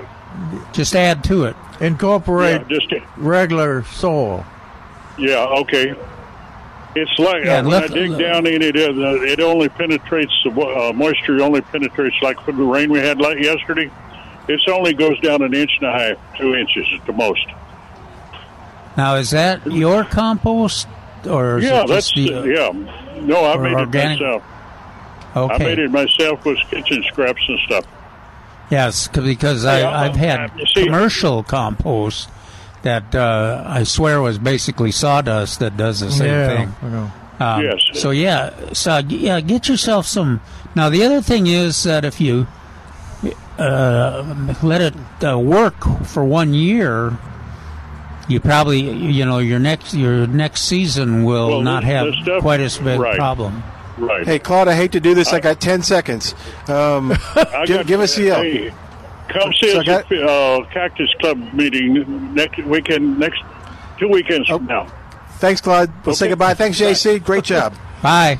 just add to it. Incorporate Yeah, just regular soil. Yeah, okay. It's like Yeah, uh, when left- I dig down in it, uh, it only penetrates the uh, moisture. Only penetrates like from the rain we had like yesterday. It only goes down an inch and a half, two inches at the most. Now, is that your compost or is yeah, it that's the, uh, yeah. No, I made organic? it myself. Okay. I made it myself with kitchen scraps and stuff. Yes, c- because Yeah, I, I've had you commercial compost that uh, I swear was basically sawdust that does the same Yeah, thing. I. Um, Yes. So yeah, so yeah, get yourself some. Now the other thing is that if you uh, let it uh, work for one year, you probably you know your next your next season will Well, not have stuff- quite as big Right. problem. Right. Hey, Claude, I hate to do this. I got 10 seconds. Um, I give, got- give us the. Uh, hey, Come see So us got- at uh, Cactus Club meeting next weekend, next two weekends from now. Thanks, Claude. We'll say goodbye. Thanks, JC. Great job. Bye.